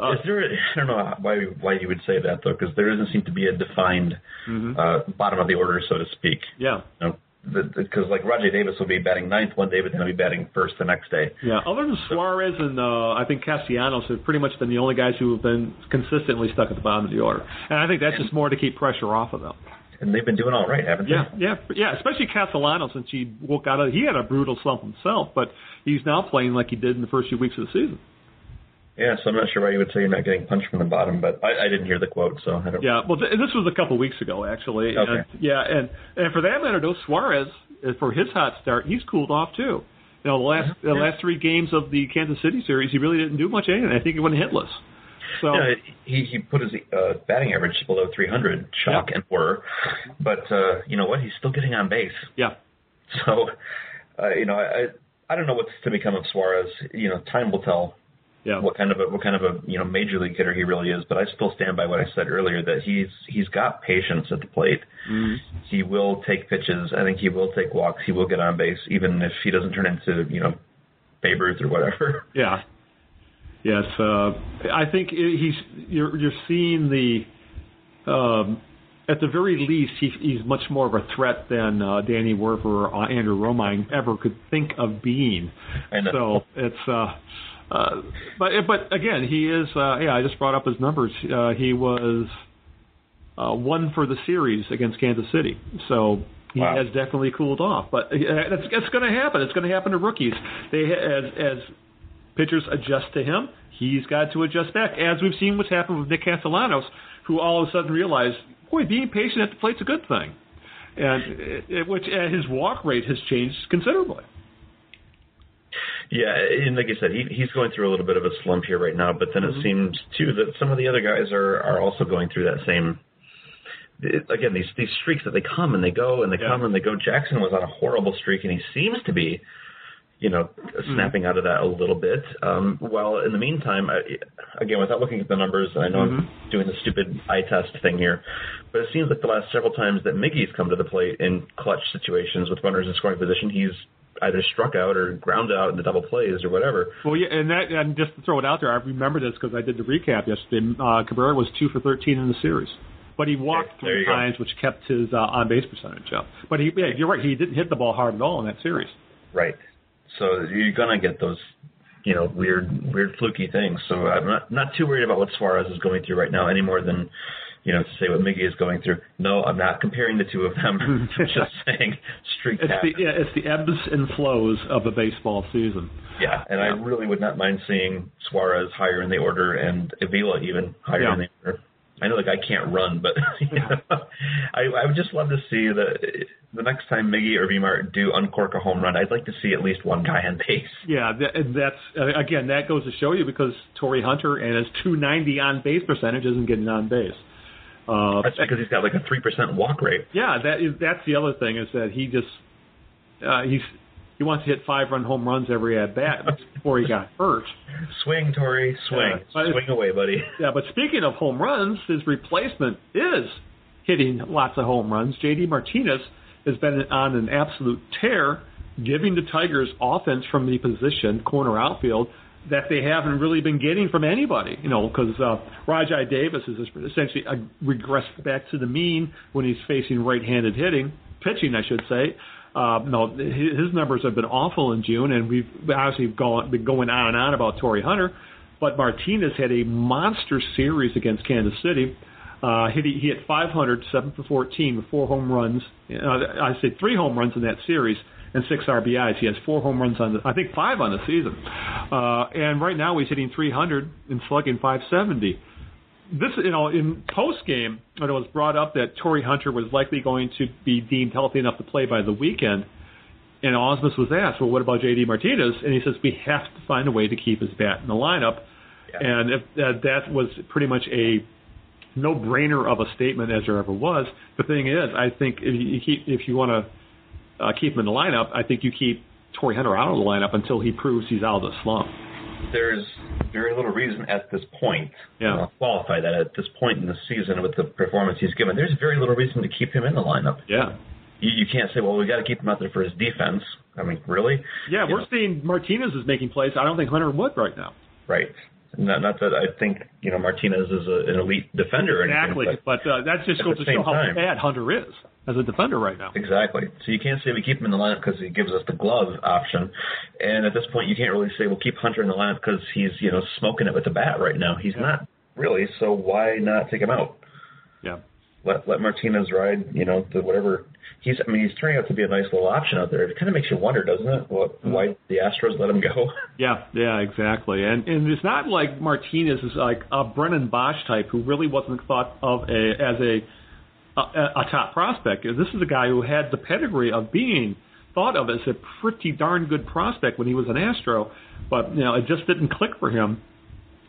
Uh, Is there? I don't know why why you would say that though, because there doesn't seem to be a defined mhm. uh, bottom of the order, so to speak. yeah, You know, because like Rajai Davis will be batting ninth one day, but then he'll be batting first the next day. yeah. Other than Suarez and uh, I think Castellanos have pretty much been the only guys who have been consistently stuck at the bottom of the order, and I think that's just more to keep pressure off of them. And they've been doing all right, haven't they? Yeah, yeah, yeah. Especially Castellanos since he woke out of he had a brutal slump himself, but he's now playing like he did in the first few weeks of the season. Yeah, so I'm not sure why you would say you're not getting punched from the bottom, but I, I didn't hear the quote, so I don't. Yeah, well, th- this was a couple weeks ago actually. Okay. And, yeah, and and for that matter, though, Suarez uh, for his hot start, he's cooled off too. You know, the last the last three games of the Kansas City series, he really didn't do much anything. I think he went hitless. So Yeah, he he put his uh, batting average below 300, shock Yeah. and horror. But uh, you know what? He's still getting on base. yeah, So, uh, you know, I- I don't know what's to become of Suarez. You know, time will tell yeah, what kind of a what kind of a you know major league hitter he really is. But I still stand by what I said earlier that he's he's got patience at the plate. Mhm. He will take pitches. I think he will take walks. He will get on base, even if he doesn't turn into you know Babe Ruth or whatever. <laughs> yeah. Yes, uh, I think he's you're you're seeing the um, at the very least he, he's much more of a threat than uh, Danny Worth or uh, Andrew Romine ever could think of being. So it's uh, uh, but but again he is uh, yeah I just brought up his numbers. Uh, he was uh, one for the series against Kansas City. So he Wow. has definitely cooled off. But uh, it's, it's going to happen. It's going to happen to rookies. They as as pitchers adjust to him, he's got to adjust back. As we've seen what's happened with Nick Castellanos, who all of a sudden realized, boy, being patient at the plate's a good thing. And it, it, which uh, his walk rate has changed considerably. Yeah, and like I said, he, he's going through a little bit of a slump here right now. But then Mm-hmm. it seems too that some of the other guys are are also going through that same. It, again, these these streaks that they come and they go and they Yeah. come and they go. Jackson was on a horrible streak, and he seems to be, you know, Mm-hmm. snapping out of that a little bit. Um, while in the meantime, I, again, without looking at the numbers, I know Mm-hmm. I'm doing the stupid eye test thing here, but it seems like the last several times that Miggy's come to the plate in clutch situations with runners in scoring position, he's either struck out or ground out in the double plays or whatever. Well, yeah, and that and just to throw it out there, I remember this because I did the recap yesterday. Uh, Cabrera was two for thirteen in the series, but he walked there three you go. times, which kept his uh, on base percentage up. But he, yeah, you're right, he didn't hit the ball hard at all in that series. Right. So you're gonna get those, you know, weird, weird fluky things. So I'm not not too worried about what Suarez is going through right now any more than, you know, to say what Miggy is going through. No, I'm not comparing the two of them. <laughs> I'm just saying streak It's the yeah, it's the ebbs and flows of a baseball season. Yeah, and I really would not mind seeing Suarez higher in the order and Avila even higher Yeah. in the order. I know the guy can't run, but <laughs> you know, I, I would just love to see the the next time Miggy or Vmart do uncork a home run. I'd like to see at least one guy on base. Yeah, that, and that's again that goes to show you because Torii Hunter and his 290 on base percentage isn't getting on base. Uh, That's because he's got like a three percent walk rate. yeah, that is that's the other thing is that he just uh, he's he wants to hit five run home runs every at bat before he got hurt. <laughs> Swing, Torii, swing, Yeah, swing away, buddy. <laughs> Yeah, but speaking of home runs, his replacement is hitting lots of home runs. JD Martinez has been on an absolute tear, giving the Tigers offense from the position, corner outfield, that they haven't really been getting from anybody. You know, because uh, Rajai Davis is essentially uh, regressed back to the mean when he's facing right-handed hitting, pitching, I should say. Uh, no, his numbers have been awful in June, and we've obviously gone, been going on and on about Torrey Hunter. But Martinez had a monster series against Kansas City. Uh, he, he hit 500, 7 for 14 with four home runs. Uh, I say three home runs in that series and six RBIs. He has four home runs on the, I think five on the season. Uh, and right now he's hitting 300 and slugging 570. This, you know, in post game, when it was brought up that Torii Hunter was likely going to be deemed healthy enough to play by the weekend, and Ausmus was asked, well, what about J.D. Martinez? And he says, we have to find a way to keep his bat in the lineup. Yeah. And if uh, that was pretty much a no-brainer of a statement as there ever was. The thing is, I think if you keep if you want to uh, keep him in the lineup, I think you keep Torii Hunter out of the lineup until he proves he's out of the slump. There's very little reason at this point. Yeah. I'll qualify that at this point in the season with the performance he's given. There's very little reason to keep him in the lineup. Yeah. You, you can't say, well, we got to keep him out there for his defense. I mean, really? Yeah, You we're know, seeing Martinez is making plays. I don't think Hunter would right now. right. Not, not that I think you know Martinez is a, an elite defender Exactly, anything, but uh, that just goes to show how time- bad Hunter is as a defender right now. exactly. So you can't say we keep him in the lineup because he gives us the glove option, and at this point you can't really say we'll keep Hunter in the lineup because he's you know smoking it with the bat right now. He's not really. So why not take him out? Yeah. Let let Martinez ride, you know, the whatever he's. I mean, he's turning out to be a nice little option out there. It kind of makes you wonder, doesn't it? What, mm-hmm. why the Astros let him go? <laughs> Yeah, yeah, exactly. And and it's not like Martinez is like a Brennan Boesch type who really wasn't thought of a, as a, a a top prospect. This is a guy who had the pedigree of being thought of as a pretty darn good prospect when he was an Astro, but you know it just didn't click for him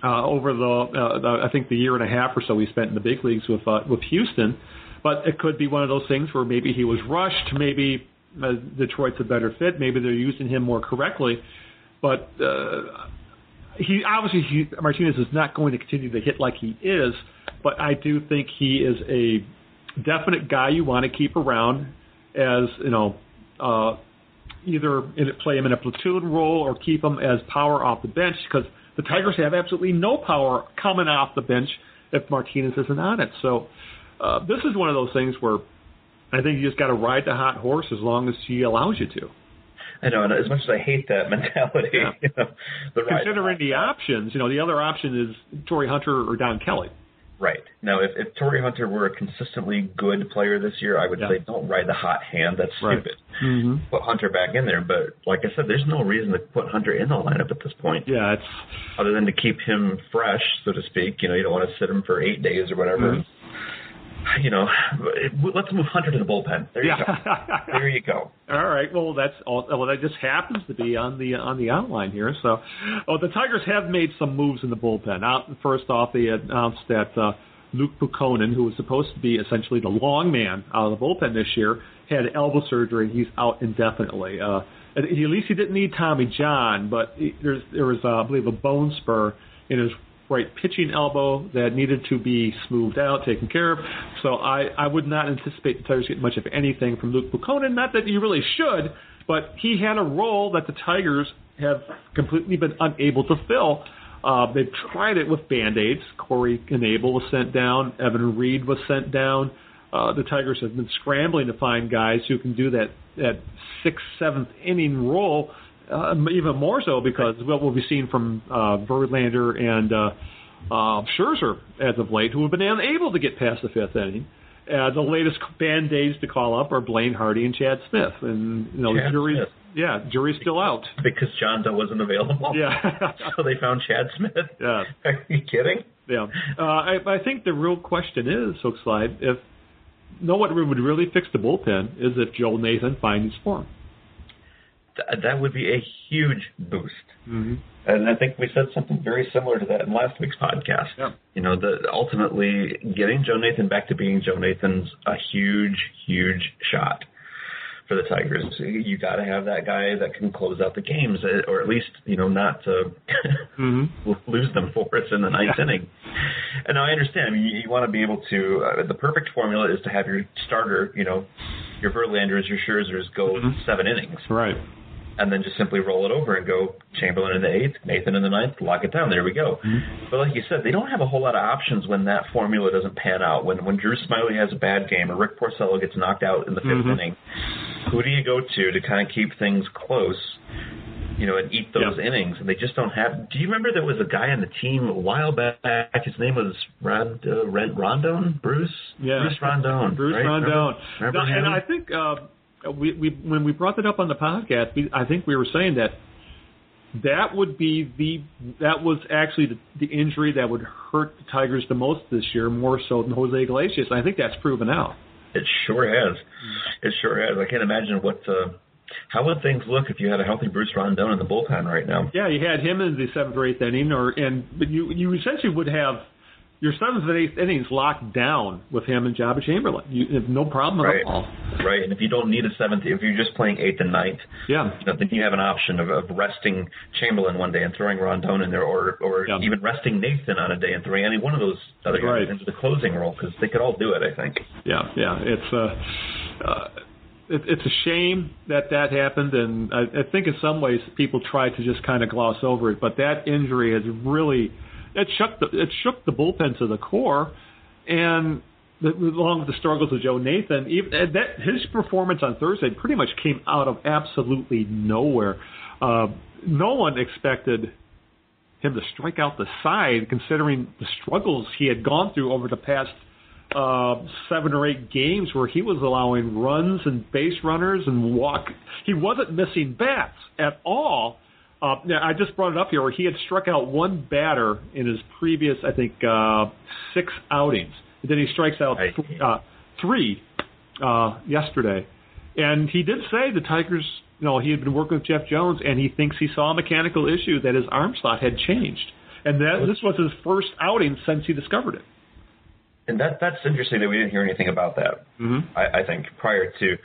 uh, over the, uh, the I think the year and a half or so he spent in the big leagues with uh, with Houston. But it could be one of those things where maybe he was rushed, maybe uh, Detroit's a better fit, maybe they're using him more correctly. But he obviously he, Martinez is not going to continue to hit like he is, but I do think he is a definite guy you want to keep around as you know uh, either play him in a platoon role or keep him as power off the bench because the Tigers have absolutely no power coming off the bench if Martinez isn't on it. So uh, this is one of those things where I think you just got to ride the hot horse as long as he allows you to. I know, and as much as I hate that mentality, Yeah. <laughs> you know, the Considering the options, you know, the other option is Torii Hunter or Don Kelly. Right. Now, if, if Torii Hunter were a consistently good player this year, I would Yeah. say don't ride the hot hand. That's Right. stupid. Mm-hmm. Put Hunter back in there. But like I said, there's no reason to put Hunter in the lineup at this point Yeah, it's other than to keep him fresh, so to speak. You know, you don't want to sit him for eight days or whatever. Mhm. You know, let's move Hunter to the bullpen. There you go. <laughs> There you go. All right. Well, that's all. Well, that just happens to be on the on the outline here. So, oh, the Tigers have made some moves in the bullpen. Out first off, they announced that uh, Luke Putkonen, who was supposed to be essentially the long man out of the bullpen this year, had elbow surgery. He's out indefinitely. Uh, at at least he didn't need Tommy John, but he, there's there was, uh, I believe, a bone spur in his right pitching elbow that needed to be smoothed out, taken care of. So I, I would not anticipate the Tigers getting much of anything from Luke Putkonen. Not that you really should, but he had a role that the Tigers have completely been unable to fill. Uh, they've tried it with band-aids. Corey Knebel was sent down. Evan Reed was sent down. Uh, the Tigers have been scrambling to find guys who can do that, that sixth, seventh inning role uh, even more so because what we've seen from uh, Verlander and uh, uh, Scherzer as of late, who have been unable to get past the fifth inning. Uh, the latest band aids to call up are Blaine Hardy and Chad Smith, and you know, Chad jury's Smith. yeah, jury's still out. Because John Doe wasn't available. Yeah, <laughs> so they found Chad Smith. <laughs> yeah, Are you kidding? yeah. Uh, I, I think the real question is, Hookslide, if no one would really fix the bullpen is if Joel Nathan finds his form. Th- that would be a huge boost. Mm-hmm. And I think we said something very similar to that in last week's podcast. Yeah. You know, the ultimately getting Joe Nathan back to being Joe Nathan's a huge, huge shot for the Tigers. You got to have that guy that can close out the games, eh, or at least you know not to <laughs> Mm-hmm. lose them for us in the ninth inning. And I understand. I mean, you, you want to be able to. Uh, the perfect formula is to have your starter, you know, your Verlanders, your Scherzers go Mhm. seven innings Right. And then just simply roll it over and go Chamberlain in the eighth, Nathan in the ninth, lock it down. There we go. But like you said, they don't have a whole lot of options when that formula doesn't pan out. When when Drew Smyly has a bad game or Rick Porcello gets knocked out in the 5th Mhm. inning, who do you go to to kind of keep things close? You know, and eat those Yeah. innings, and they just don't have. Do you remember there was a guy on the team a while back? His name was Rond, uh, Rondon, Bruce, Yeah. Bruce Rondon, Bruce right? Rondon. Remember, remember No, and I think uh, we, we when we brought that up on the podcast, we, I think we were saying that that would be the that was actually the, the injury that would hurt the Tigers the most this year, more so than Jose Iglesias. And I think that's proven out. It sure has. It sure has. I can't imagine what. Uh, how would things look if you had a healthy Bruce Rondon in the bullpen right now? Yeah, you had him in the seventh or eighth inning, or and but you you essentially would have your seventh and eighth innings locked down with him and Joba Chamberlain. You have no problem Right. at all. Right. And if you don't need a seventh, if you're just playing eighth and ninth, Yeah. you know, then you have an option of, of resting Chamberlain one day and throwing Rondon in there, or or Yeah. even resting Nathan on a day and throwing any one of those other guys Right. into the closing role because they could all do it. I think. Yeah, yeah. It's uh, uh, it, it's a shame that that happened, and I, I think in some ways people try to just kind of gloss over it. But that injury has really it shook the it shook the bullpen to the core, and the, along with the struggles of Joe Nathan, even that his performance on Thursday pretty much came out of absolutely nowhere. Uh, no one expected him to strike out the side, considering the struggles he had gone through over the past uh, seven or eight games, where he was allowing runs and base runners and walk. He wasn't missing bats at all. Uh, now, I just brought it up here where he had struck out one batter in his previous, I think, uh, six outings. And then he strikes out th- uh, three uh, yesterday. And he did say the Tigers, you know, he had been working with Jeff Jones, and he thinks he saw a mechanical issue that his arm slot had changed, and that this was his first outing since he discovered it. And that that's interesting that we didn't hear anything about that. Mm-hmm. I, I think prior to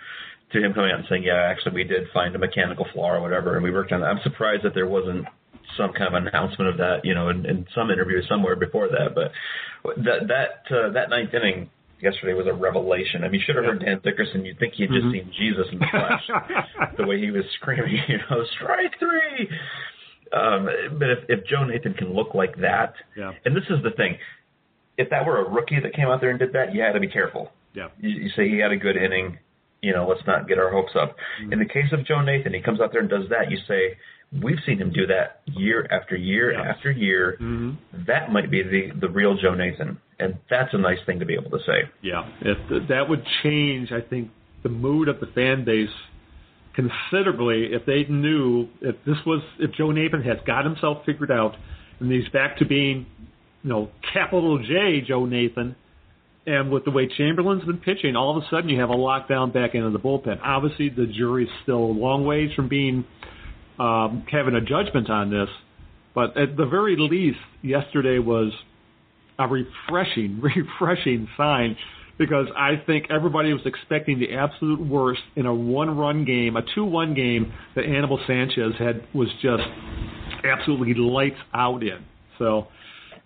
to him coming out and saying, "Yeah, actually, we did find a mechanical flaw or whatever, and we worked on that." I'm surprised that there wasn't some kind of announcement of that, you know, in, in some interview somewhere before that. But that that uh, that ninth inning yesterday was a revelation. I mean, you should have heard Dan Dickerson. You'd think he had just Mhm. seen Jesus in the flesh. the way he was <laughs> screaming, you know, strike three. Um, but if, if Joe Nathan can look like that, Yeah. and this is the thing, if that were a rookie that came out there and did that, you had to be careful. Yeah. You, you say he had a good inning, you know, let's not get our hopes up. In the case of Joe Nathan, he comes out there and does that. You say, we've seen him do that year after year Yeah. after year. hmm That might be the the real Joe Nathan, and that's a nice thing to be able to say. Yeah, if that would change, I think, the mood of the fan base considerably if they knew if this was if Joe Nathan has got himself figured out and he's back to being, you know, capital J Joe Nathan, and with the way Chamberlain's been pitching, all of a sudden you have a lockdown back into the bullpen. Obviously, the jury's still a long ways from being um, having a judgment on this, but at the very least, yesterday was a refreshing, <laughs> refreshing sign because I think everybody was expecting the absolute worst in a one-run game, a two-one game that Anibal Sanchez had was just absolutely lights out in. So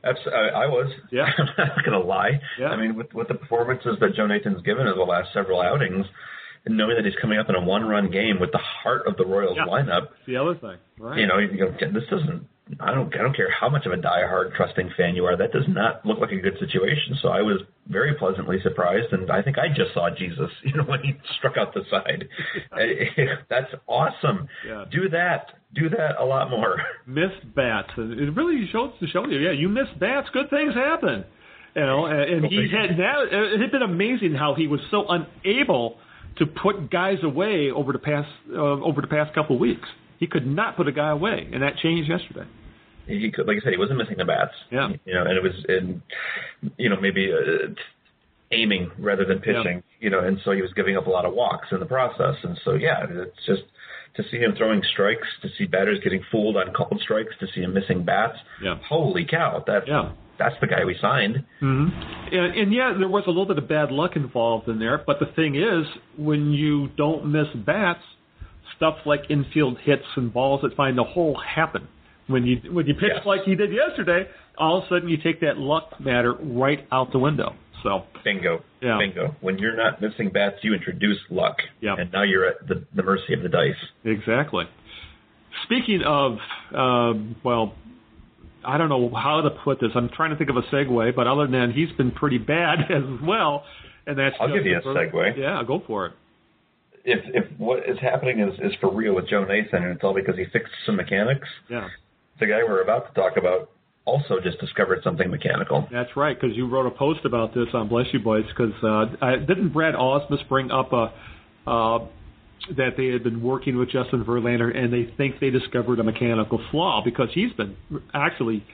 Abs- I, was. Yeah. <laughs> I'm not going to lie. Yeah. I mean, with with the performances that Joe Nathan's given in the last several outings, and knowing that he's coming up in a one-run game with the heart of the Royals Yeah. lineup, the other thing, right? you know, you go, this doesn't. I don't. I don't care how much of a diehard trusting fan you are. That does not look like a good situation. So I was very pleasantly surprised, and I think I just saw Jesus. <laughs> You know, when he struck out the side. <laughs> <laughs> That's awesome. Yeah. Do that. Do that a lot more. missed bats, it really shows to show you, yeah, you miss bats, good things happen. You know, and, and he had now it had been amazing how he was so unable to put guys away over the past uh, over the past couple of weeks. He could not put a guy away, and that changed yesterday. He could, like I said, he wasn't missing the bats. Yeah. You know, and it was in, you know, maybe uh, aiming rather than pitching. You know, and so he was giving up a lot of walks in the process. And so yeah, it's just to see him throwing strikes, to see batters getting fooled on called strikes, to see him missing bats. Yeah. Holy cow! That Yeah. that's the guy we signed. Mm-hmm. And, and yeah, there was a little bit of bad luck involved in there. But the thing is, when you don't miss bats, stuff like infield hits and balls that find the hole happen. When you when you pitch Yes. like you did yesterday, all of a sudden you take that luck matter right out the window. So Bingo. Yeah. Bingo. When you're not missing bats, you introduce luck. Yeah. And now you're at the, the mercy of the dice. exactly. Speaking of, um, well, I don't know how to put this. I'm trying to think of a segue, but other than that, he's been pretty bad <laughs> as well. And that's I'll give you a segue. Yeah, go for it. If if what is happening is, is for real with Joe Nathan, and it's all because he fixed some mechanics, Yeah. The guy we're about to talk about also just discovered something mechanical. That's right, because you wrote a post about this on Bless You Boys. Because uh, didn't Brad Ausmus bring up a, uh, that they had been working with Justin Verlander and they think they discovered a mechanical flaw because he's been actually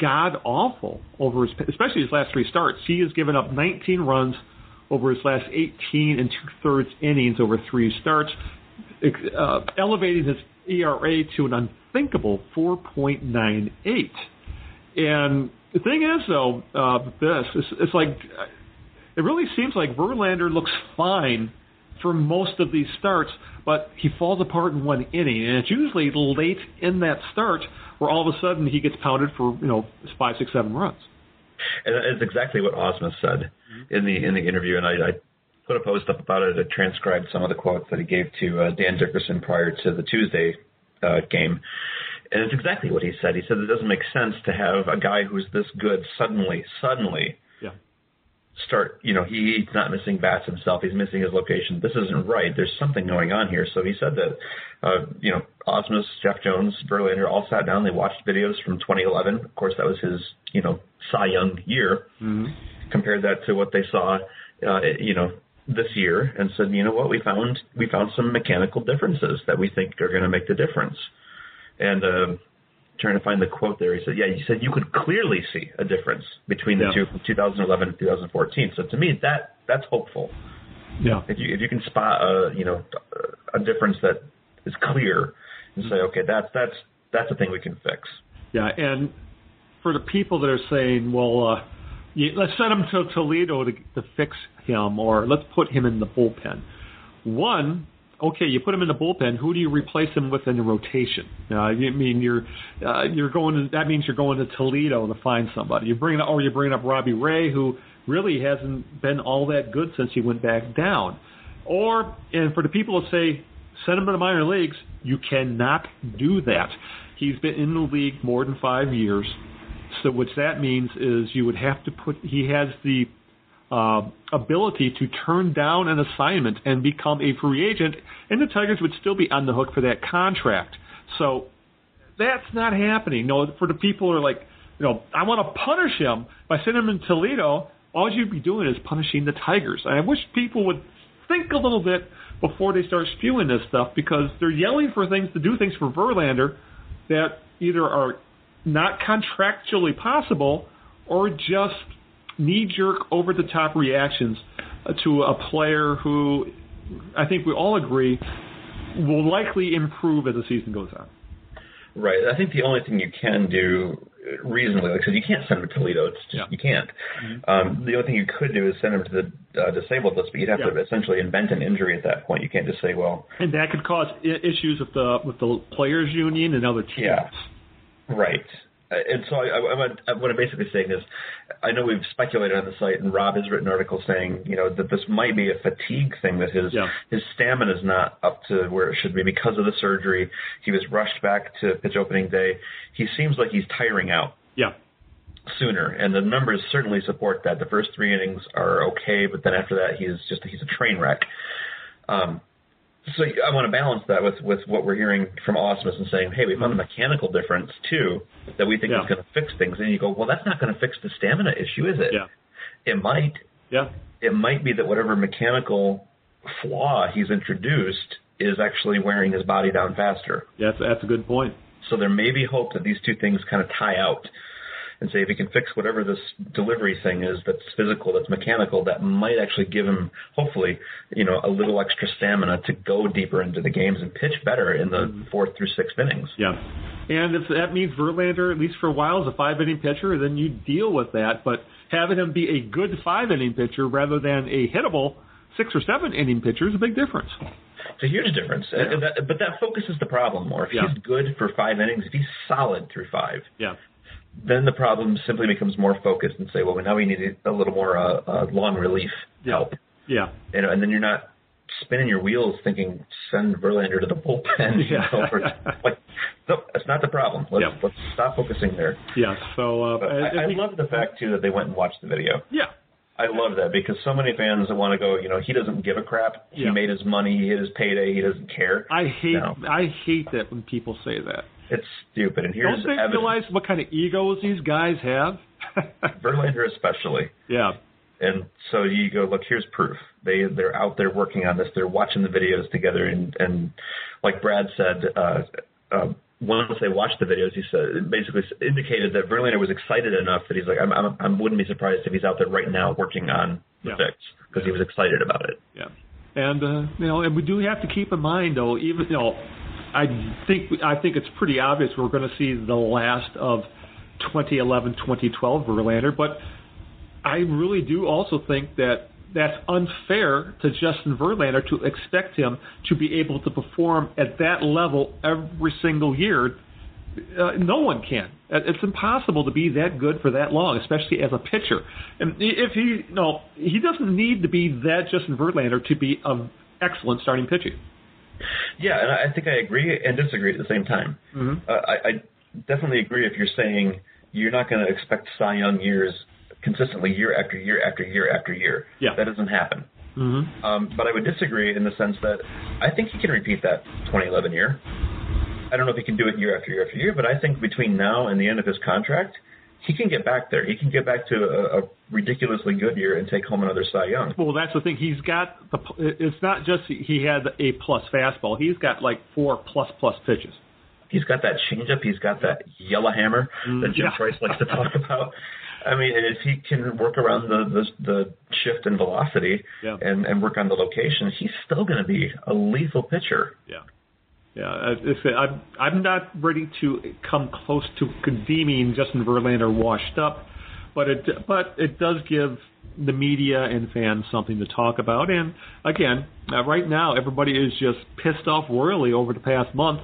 god awful over his, especially his last three starts. He has given up 19 runs over his last 18 and two thirds innings over three starts, uh, elevating his ERA to an unthinkable 4.98. And the thing is, though, uh, this it's, it's like it really seems like Verlander looks fine for most of these starts, but he falls apart in one inning, and it's usually late in that start where all of a sudden he gets pounded for you know five, six, seven runs. And it's exactly what Ausmus said in the in the interview, and I, I put a post up about it. I transcribed some of the quotes that he gave to uh, Dan Dickerson prior to the Tuesday uh, game, and it's exactly what he said. He said it doesn't make sense to have a guy who's this good suddenly, suddenly Yeah. start. You know, he, he's not missing bats himself. He's missing his location. This isn't right. There's something going on here. So he said that, uh, you know, Ausmus, Jeff Jones, Verlander all sat down. They watched videos from 2011. Of course, that was his, you know, Cy Young year. Mm-hmm. Compared that to what they saw, uh, you know, this year, and said, you know what, we found we found some mechanical differences that we think are going to make the difference. And uh, trying to find the quote there. He said, "Yeah, he said you could clearly see a difference between the Yeah. two from 2011 and 2014." So to me, that that's hopeful. Yeah. If you if you can spot a you know a difference that is clear and say okay that's that's that's a thing we can fix. Yeah, and for the people that are saying, well, uh, you, let's send him to Toledo to, to fix him, or let's put him in the bullpen. One, okay, you put him in the bullpen. Who do you replace him with in the rotation? Uh, you mean you're uh, you're going to, that means you're going to Toledo to find somebody. You bring or you bring up Robbie Ray, who really hasn't been all that good since he went back down. Or and for the people that say send him to the minor leagues, you cannot do that. He's been in the league more than five years. So what that means is you would have to put. He has the uh, ability to turn down an assignment and become a free agent, and the Tigers would still be on the hook for that contract. So that's not happening. No, for the people who are like, you know, I want to punish him by sending him in Toledo. All you'd be doing is punishing the Tigers. I wish people would think a little bit before they start spewing this stuff because they're yelling for things to do things for Verlander that either are not contractually possible or just knee jerk, over the top reactions to a player who I think we all agree will likely improve as the season goes on. Right. I think the only thing you can do reasonably, because you can't send him to Toledo, it's just Yeah. you can't. Um, the only thing you could do is send him to the uh, disabled list, but you'd have Yeah. to essentially invent an injury at that point. You can't just say, well, And that could cause issues with the with the players union and other teams. Yeah. Right. Uh, And so I, I, I'm, what I'm basically saying is, I know we've speculated on the site, and Rob has written articles saying, you know, that this might be a fatigue thing, that his Yeah. his stamina is not up to where it should be because of the surgery. He was rushed back to pitch opening day. He seems like he's tiring out Yeah. sooner, and the numbers certainly support that. The first three innings are okay, but then after that, he's just he's a train wreck. Um, so I want to balance that with with what we're hearing from Ausmus and saying, hey, we found a mm-hmm. mechanical difference too that we think Yeah. is going to fix things. And you go, well, that's not going to fix the stamina issue, is it? Yeah. It might. Yeah. It might be that whatever mechanical flaw he's introduced is actually wearing his body down faster. Yeah, that's, that's a good point. So there may be hope that these two things kind of tie out and say if he can fix whatever this delivery thing is that's physical, that's mechanical, that might actually give him, hopefully, you know, a little extra stamina to go deeper into the games and pitch better in the mm-hmm. fourth through sixth innings. Yeah. And if that means Verlander, at least for a while, is a five inning pitcher, then you deal with that. But having him be a good five inning pitcher rather than a hittable six or seven inning pitcher is a big difference. It's a huge difference. And that, but that focuses the problem more. If Yeah. he's good for five innings, if he's solid through five, Yeah. Then the problem simply becomes more focused and say, well, now we need a little more uh, uh, long relief help. Yeah. you know, and then you're not spinning your wheels thinking send Verlander to the bullpen. You know, or, like, no, that's not the problem. Let's Yeah. let's stop focusing there. Yeah. So uh, I, I we- love the fact too that they went and watched the video. Yeah. I love that because so many fans that want to go, you know, he doesn't give a crap. He Yeah. made his money, he hit his payday, he doesn't care. I hate No. I hate that when people say that. It's stupid. And here's Don't they evidence. realize what kind of egos these guys have? <laughs> Verlander especially. yeah. And so you go, look, here's proof. They they're out there working on this. They're watching the videos together, and and like Brad said, uh, uh, once they watched the videos, he said basically indicated that Verlander was excited enough that he's like, I'm, I'm I wouldn't be surprised if he's out there right now working on the Yeah. fix because he was excited about it. Yeah. And uh, you know, and we do have to keep in mind though, even you know, I think I think it's pretty obvious we're going to see the last of 2011, 2012 Verlander, but I really do also think that that's unfair to Justin Verlander to expect him to be able to perform at that level every single year. Uh, no one can. It's impossible to be that good for that long, especially as a pitcher. And if he, you no, he doesn't need to be that Justin Verlander to be an excellent starting pitcher. Yeah, and I think I agree and disagree at the same time. Mhm. Uh, I, I definitely agree if you're saying you're not going to expect Cy Young years consistently year after year after year after year. Yeah. That doesn't happen. Mm-hmm. Um, but I would disagree in the sense that I think he can repeat that 2011 year. I don't know if he can do it year after year after year, but I think between now and the end of his contract, he can get back there. He can get back to a, a ridiculously good year and take home another Cy Young. Well, that's the thing. He's got the. It's not just he had a plus fastball. He's got like four plus plus pitches. He's got that changeup. He's got that yellow hammer mm, that Jim yeah. Price likes to <laughs> talk about. I mean, if he can work around the the, the shift in velocity Yeah. and, and work on the location, he's still going to be a lethal pitcher. Yeah. Yeah, I'm I'm not ready to come close to deeming Justin Verlander washed up, but it but it does give the media and fans something to talk about. And again, uh, right now everybody is just pissed off royally over the past month.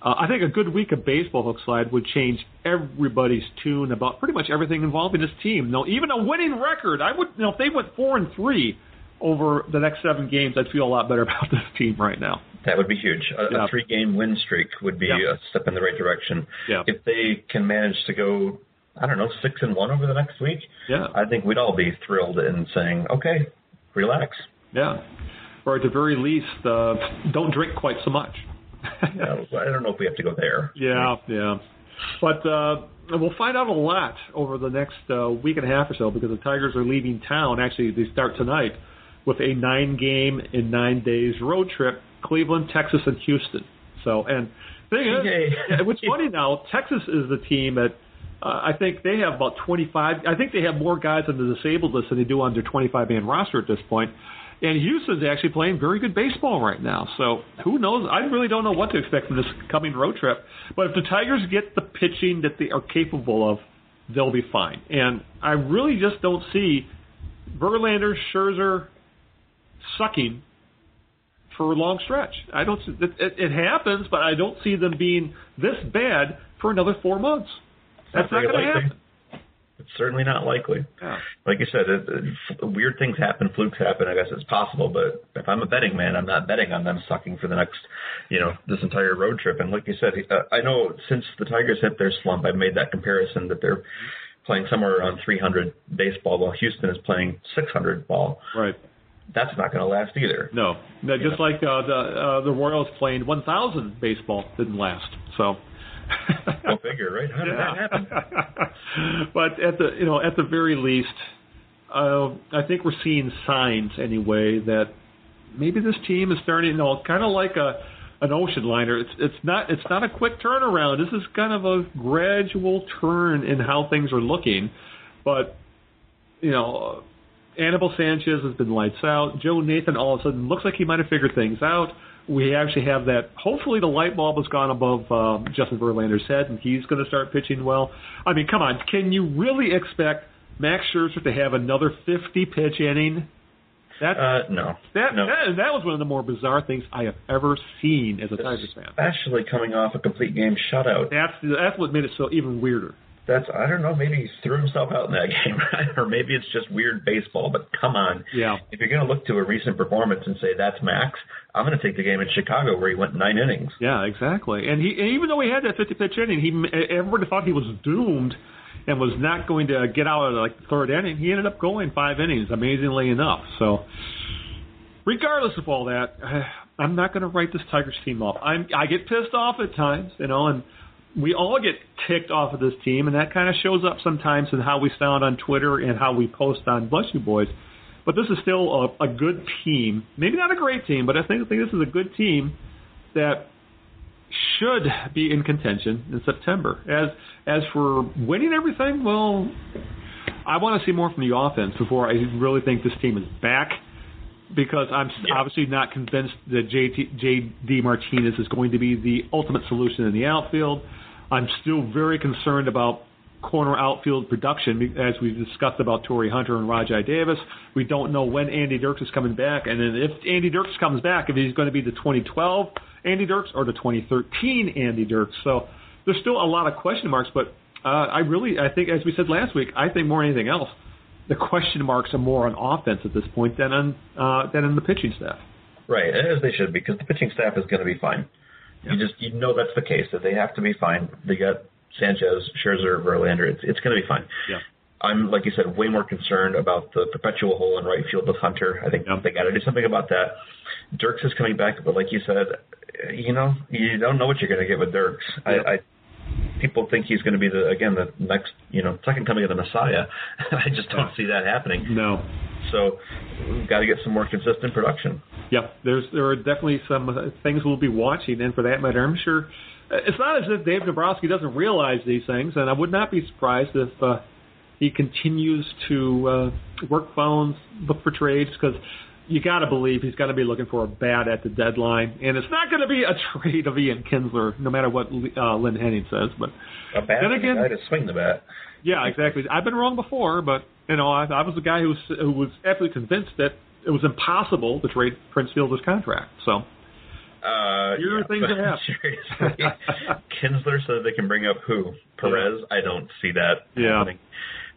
Uh, I think a good week of baseball Hookslide would change everybody's tune about pretty much everything involving this team. No, even a winning record. I would, you know, if they went four and three over the next seven games, I'd feel a lot better <laughs> about this team right now. That would be huge. A, Yeah. a three-game win streak would be Yeah. a step in the right direction. Yeah. If they can manage to go, I don't know, six and one over the next week, Yeah. I think we'd all be thrilled and saying, okay, relax. Yeah. Or at the very least, uh, don't drink quite so much. <laughs> Yeah, I don't know if we have to go there. yeah, yeah. But uh, we'll find out a lot over the next uh, week and a half or so because the Tigers are leaving town. Actually, they start tonight with a nine-game in nine days road trip: Cleveland, Texas, and Houston. So, and thing is, yeah, <laughs> what's funny now, Texas is the team that uh, I think they have about 25. I think they have more guys on the disabled list than they do on their 25-man roster at this point. And Houston's actually playing very good baseball right now. So who knows? I really don't know what to expect from this coming road trip. But if the Tigers get the pitching that they are capable of, they'll be fine. And I really just don't see Verlander, Scherzer sucking for a long stretch. I don't. see- It, it, it happens, but I don't see them being this bad for another four months. That's not very going to likely. happen. It's certainly not likely. Yeah. Like you said, it, it, weird things happen, flukes happen. I guess it's possible, but if I'm a betting man, I'm not betting on them sucking for the next, you know, this entire road trip. And like you said, uh, I know since the Tigers hit their slump, I've made that comparison that they're playing somewhere around 300 baseball, while Houston is playing 600 ball. Right. That's not going to last either. No, no just like uh, the uh, the Royals playing 1,000 baseball didn't last. So. Go figure, right? How did that happen? <laughs> but at the you know at the very least, uh, I think we're seeing signs anyway that maybe this team is starting. You know, kind of like a an ocean liner. It's it's not it's not a quick turnaround. This is kind of a gradual turn in how things are looking, but you know. Anibal Sanchez has been lights out. Joe Nathan all of a sudden looks like he might have figured things out. We actually have that. Hopefully, the light bulb has gone above um, Justin Verlander's head, and he's going to start pitching well. I mean, come on, can you really expect Max Scherzer to have another 50 pitch inning? That Uh, no. that, no. that that was one of the more bizarre things I have ever seen as a Tigers fan. Especially coming off a complete game shutout. That's the that's what made it so even weirder. That's I don't know. Maybe he threw himself out in that <laughs> game, or maybe it's just weird baseball. But come on, Yeah. if you're going to look to a recent performance and say that's Max, I'm going to take the game in Chicago where he went nine innings. Yeah, exactly. And he and even though he had that 50 pitch inning, he everybody thought he was doomed and was not going to get out of like the third inning. He ended up going five innings, amazingly enough. So, regardless of all that, <sighs> I'm not going to write this Tigers team off. I'm I get pissed off at times, you know, and we all get ticked off of this team, and that kind of shows up sometimes in how we sound on Twitter and how we post on Bless You Boys. But this is still a, a good team. Maybe not a great team, but I think I think this is a good team that should be in contention in September. As as for winning everything, well, I want to see more from the offense before I really think this team is back. Because I'm Yeah. obviously not convinced that JT, JD Martinez is going to be the ultimate solution in the outfield. I'm still very concerned about corner outfield production, as we've discussed about Torii Hunter and Rajai Davis. We don't know when Andy Dirks is coming back, and then if Andy Dirks comes back, if he's going to be the 2012 Andy Dirks or the 2013 Andy Dirks. So there's still a lot of question marks, but uh, I really, I think, as we said last week, I think more than anything else, the question marks are more on offense at this point than on uh, than in the pitching staff. Right, as they should, because the pitching staff is going to be fine. You just you know that's the case that they have to be fine. They got Sanchez, Scherzer, Verlander. It's it's going to be fine. Yeah. I'm like you said, way more concerned about the perpetual hole in right field with Hunter. I think Yeah. they got to do something about that. Dirks is coming back, but like you said, you know, you don't know what you're going to get with Dirks. Yeah. I, I people think he's going to be the again the next you know second coming of the Messiah. <laughs> I just don't see that happening. No. So we've got to get some more consistent production. Yeah, there's there are definitely some uh, things we'll be watching, and for that matter, I'm sure uh, it's not as if Dave Dombrowski doesn't realize these things, and I would not be surprised if uh, he continues to uh, work phones, look for trades because you got to believe he's got to be looking for a bat at the deadline, and it's not going to be a <laughs> trade of Ian Kinsler, no matter what uh, Lynn Henning says. But A bat Then again- guy to swing the bat. yeah, exactly. I've been wrong before, but you know, I, I was the guy who was who was absolutely convinced that it was impossible to trade Prince Fielder's contract. So Uh, Here are yeah, things but that happen. <laughs> Seriously, <laughs> Kinsler so they can bring up who Perez. I don't see that Yeah. happening.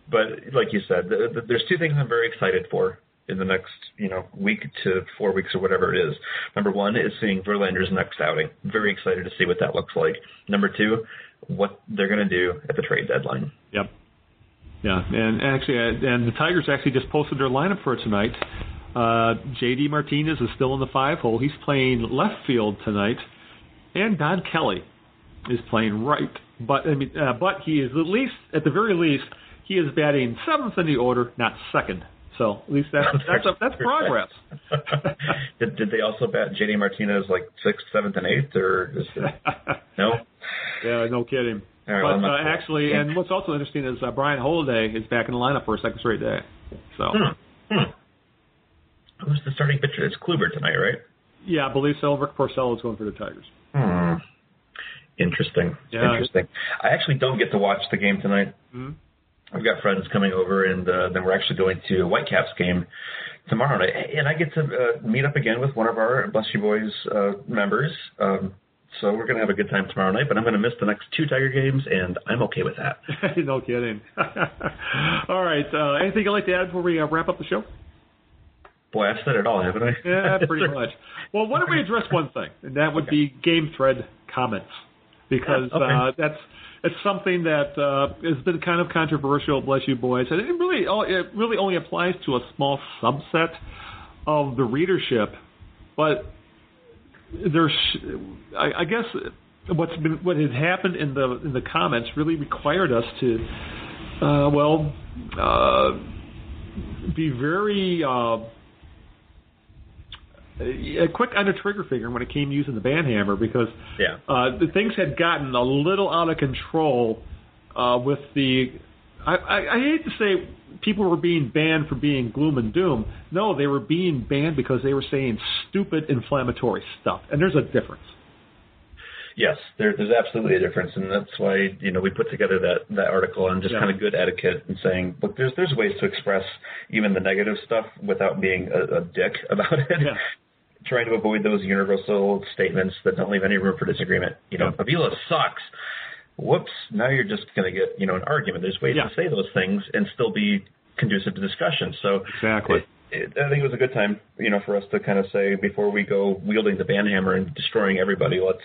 But like you said, th th there's two things I'm very excited for in the next you know week to four weeks or whatever it is. Number one is seeing Verlander's next outing. Very excited to see what that looks like. Number two, what they're going to do at the trade deadline. Yep. Yeah, and actually, uh, and the Tigers actually just posted their lineup for tonight. Uh, J.D. Martinez is still in the five hole. He's playing left field tonight, and Don Kelly is playing right. But I mean, uh, but he is at least, at the very least, he is batting seventh in the order, not second. So at least that's <laughs> that's a, that's progress. <laughs> did, did they also bat JD Martinez like sixth, seventh, and eighth, or is it, <laughs> no? yeah, no kidding. Right, but well, uh, actually, and what's also interesting is uh, Bryan Holaday is back in the lineup for a second straight day. So. Hmm. Hmm. Who's the starting pitcher? It's Kluber tonight, right? Yeah, I believe so. Rick Porcello is going for the Tigers. Hmm. Interesting. Yeah. Interesting. I actually don't get to watch the game tonight. Mhm. I've got friends coming over, and uh, then we're actually going to a Whitecaps game tomorrow night, and I get to uh, meet up again with one of our Bless You Boys uh, members. Um, so we're going to have a good time tomorrow night, but I'm going to miss the next two Tiger games, and I'm okay with that. <laughs> no kidding. <laughs> all right. Uh, anything you'd like to add before we uh, wrap up the show? Boy, I've said it all, haven't I? Yeah, pretty <laughs> much. Well, why don't we address one thing, and that would be game thread comments, because okay. uh, that's it's something that uh, has been kind of controversial. Bless you, boys, and it really it really only applies to a small subset of the readership, but there's I, I guess what's been what has happened in the in the comments really required us to uh, well uh, be very uh, uh, quick on the trigger finger when it came to using the band hammer because Yeah. uh, the things had gotten a little out of control uh, with the. I, I, I hate to say people were being banned for being gloom and doom. No, they were being banned because they were saying stupid inflammatory stuff, and there's a difference. Yes, there, there's absolutely a difference, and that's why you know we put together that that article on just Yeah. kind of good etiquette and saying, look, there's there's ways to express even the negative stuff without being a, a dick about it. Yeah. Trying to avoid those universal statements that don't leave any room for disagreement. You know, Yeah. Avila sucks. Whoops! Now you're just going to get you know an argument. There's ways Yeah. to say those things and still be conducive to discussion. So Exactly. it, I think it was a good time, you know, for us to kind of say before we go wielding the band hammer and destroying everybody, let's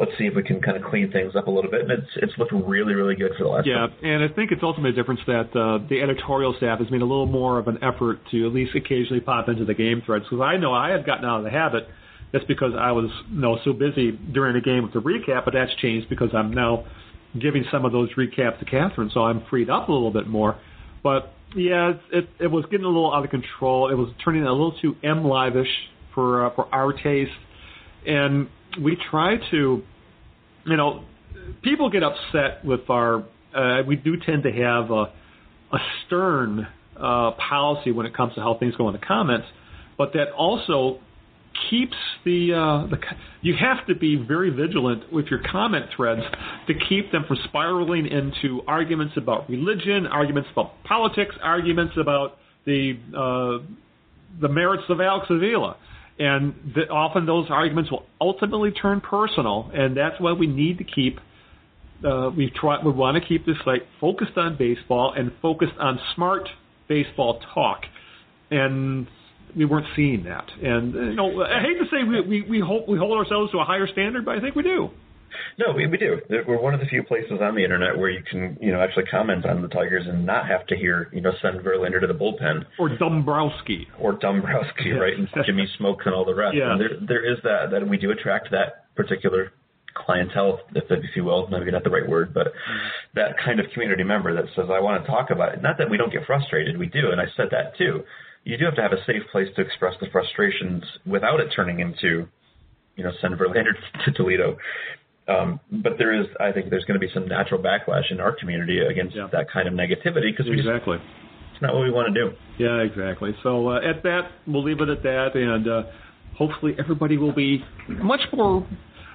let's see if we can kind of clean things up a little bit. And it's it's looked really really good for the last. Yeah, and I think it's ultimately a difference that uh, the editorial staff has made a little more of an effort to at least occasionally pop into the game threads because I know I had gotten out of the habit just because I was you know so busy during the game with the recap, but that's changed because I'm now giving some of those recaps to Catherine, so I'm freed up a little bit more. But yeah, it it, it was getting a little out of control. It was turning a little too MLive-ish for uh, for our taste, and we try to you know, people get upset with our. Uh, we do tend to have a, a stern uh, policy when it comes to how things go in the comments, but that also keeps the uh, the. You have to be very vigilant with your comment threads to keep them from spiraling into arguments about religion, arguments about politics, arguments about the uh, the merits of Alex Avila. And often those arguments will ultimately turn personal, and that's why we need to keep. Uh, we try. We want to keep this site focused on baseball and focused on smart baseball talk, and we weren't seeing that. And uh, you know, I hate to say we we we, hold, we hold ourselves to a higher standard, but I think we do. No, we, we do. We're one of the few places on the internet where you can, you know, actually comment on the Tigers and not have to hear, you know, send Verlander to the bullpen Or Dombrowski. or Dombrowski, right, and <laughs> Jimmy Smokes and all the rest. Yeah. And there, there is that that we do attract that particular clientele, if, if you will, maybe not the right word, but that kind of community member that says, I want to talk about it. Not that we don't get frustrated, we do, and I said that too. You do have to have a safe place to express the frustrations without it turning into, you know, send Verlander <laughs> to Toledo. Um, but there is, I think, there's going to be some natural backlash in our community against Yeah. that kind of negativity because we just Exactly. not what we want to do. Yeah, exactly. So uh, at that, we'll leave it at that, and uh, hopefully everybody will be much more.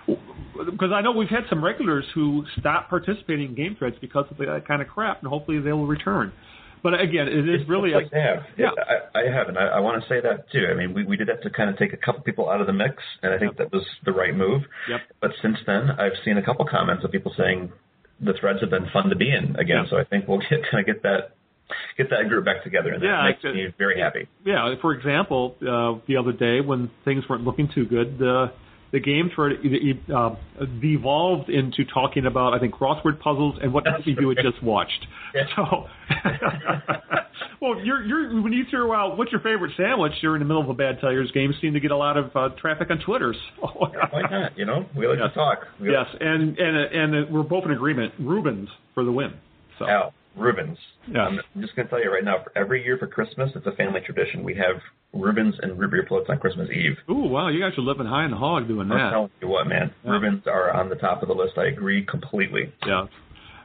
Because I know we've had some regulars who stopped participating in game threads because of that kind of crap, and hopefully they will return. But again, it is really like have. Yeah. I, I have, and I, I want to say that too. I mean, we, we did have to kind of take a couple people out of the mix, and I think that was the right move. Yep. But since then, I've seen a couple comments of people saying the threads have been fun to be in again. Yeah. So I think we'll get kind of get that get that group back together, and that Yeah, makes me very happy. yeah. For example, uh, the other day when things weren't looking too good, the the game thread uh, devolved into talking about I think crossword puzzles and what That's you had just watched. Yeah. So, <laughs> well, you're you're when you throw out what's your favorite sandwich you're in the middle of a bad Tigers game, seem to get a lot of uh, traffic on Twitter. So, Why not? You know, we like Yes. to talk. We yes, and and and uh, we're both in agreement. Reubens for the win. So Al Reubens. Yeah. I'm just going to tell you right now. For every year for Christmas, it's a family tradition. We have Reubens and root beer floats on Christmas Eve. Ooh, wow, you guys are living high in the hog doing that. I'm telling you what, man. Yeah. Reubens are on the top of the list. I agree completely. Yeah.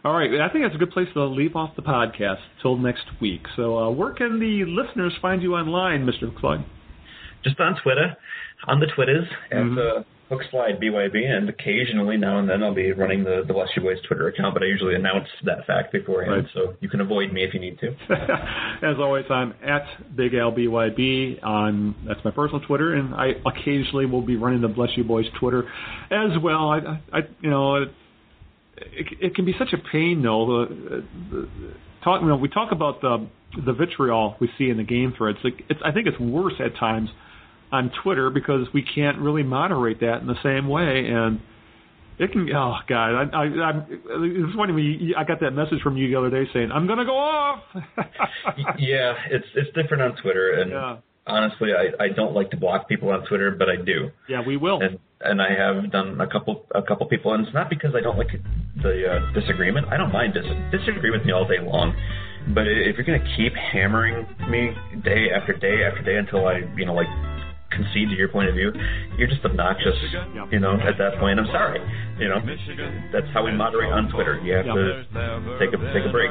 All right. I think that's a good place to leave off the podcast till next week. So, uh, where can the listeners find you online, Mr. Klug? Just on Twitter, on the Twitters, at Mhm. uh, Hookslide BYB, and occasionally now and then I'll be running the, the Bless You Boys Twitter account, but I usually announce that fact beforehand, Right. so you can avoid me if you need to. <laughs> As always, I'm at Big Al BYB on that's my personal Twitter, and I occasionally will be running the Bless You Boys Twitter as well. I, I you know, it, it, it can be such a pain though. The, the, talk, you know, we talk about the the vitriol we see in the game threads. Like, it's, I think it's worse at times on Twitter because we can't really moderate that in the same way, and it can. Oh God, I, I, I'm. It's funny when I got that message from you the other day saying I'm gonna go off. <laughs> yeah, it's it's different on Twitter, and Yeah. honestly, I, I don't like to block people on Twitter, but I do. Yeah, we will. and and I have done a couple a couple people, and it's not because I don't like the uh, disagreement. I don't mind dis- disagree with me all day long, but if you're gonna keep hammering me day after day after day until I you know like concede to your point of view, you're just obnoxious. You know, at that point, I'm sorry. You know, that's how we moderate on Twitter. You have to take a take a break.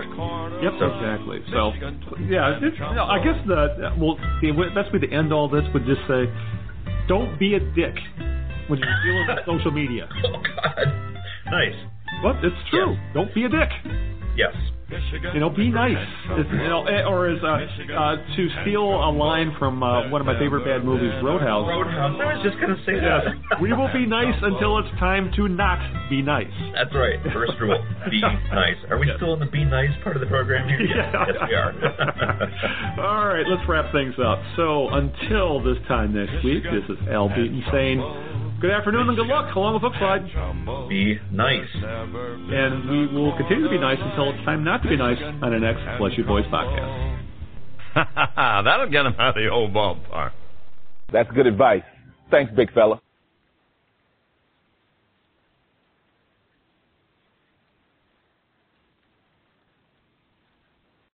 Yep, So- exactly. So, yeah, no, I guess the well, the best way to end all this would just say, don't be a dick when you're dealing with <laughs> social media. Oh God, nice. But it's true. Don't be a dick. Yes. You know, be nice. It's, you know, eh, or as uh, uh, to steal a line from uh, one of my favorite bad movies, Roadhouse. Roadhouse. I was just gonna say Yes, that. we will be nice until it's time to not be nice. That's right. First rule: be <laughs> nice. Are we still in the be nice part of the program here? Yes, yes we are. <laughs> All right, let's wrap things up. So until this time next week, this is Al Beaton saying good afternoon and good luck along with Hookslide. be nice. And we will continue to be nice until it's time not to be nice on the next Bless You Boys podcast. <laughs> That'll get him out of the old ballpark. That's good advice. Thanks, big fella.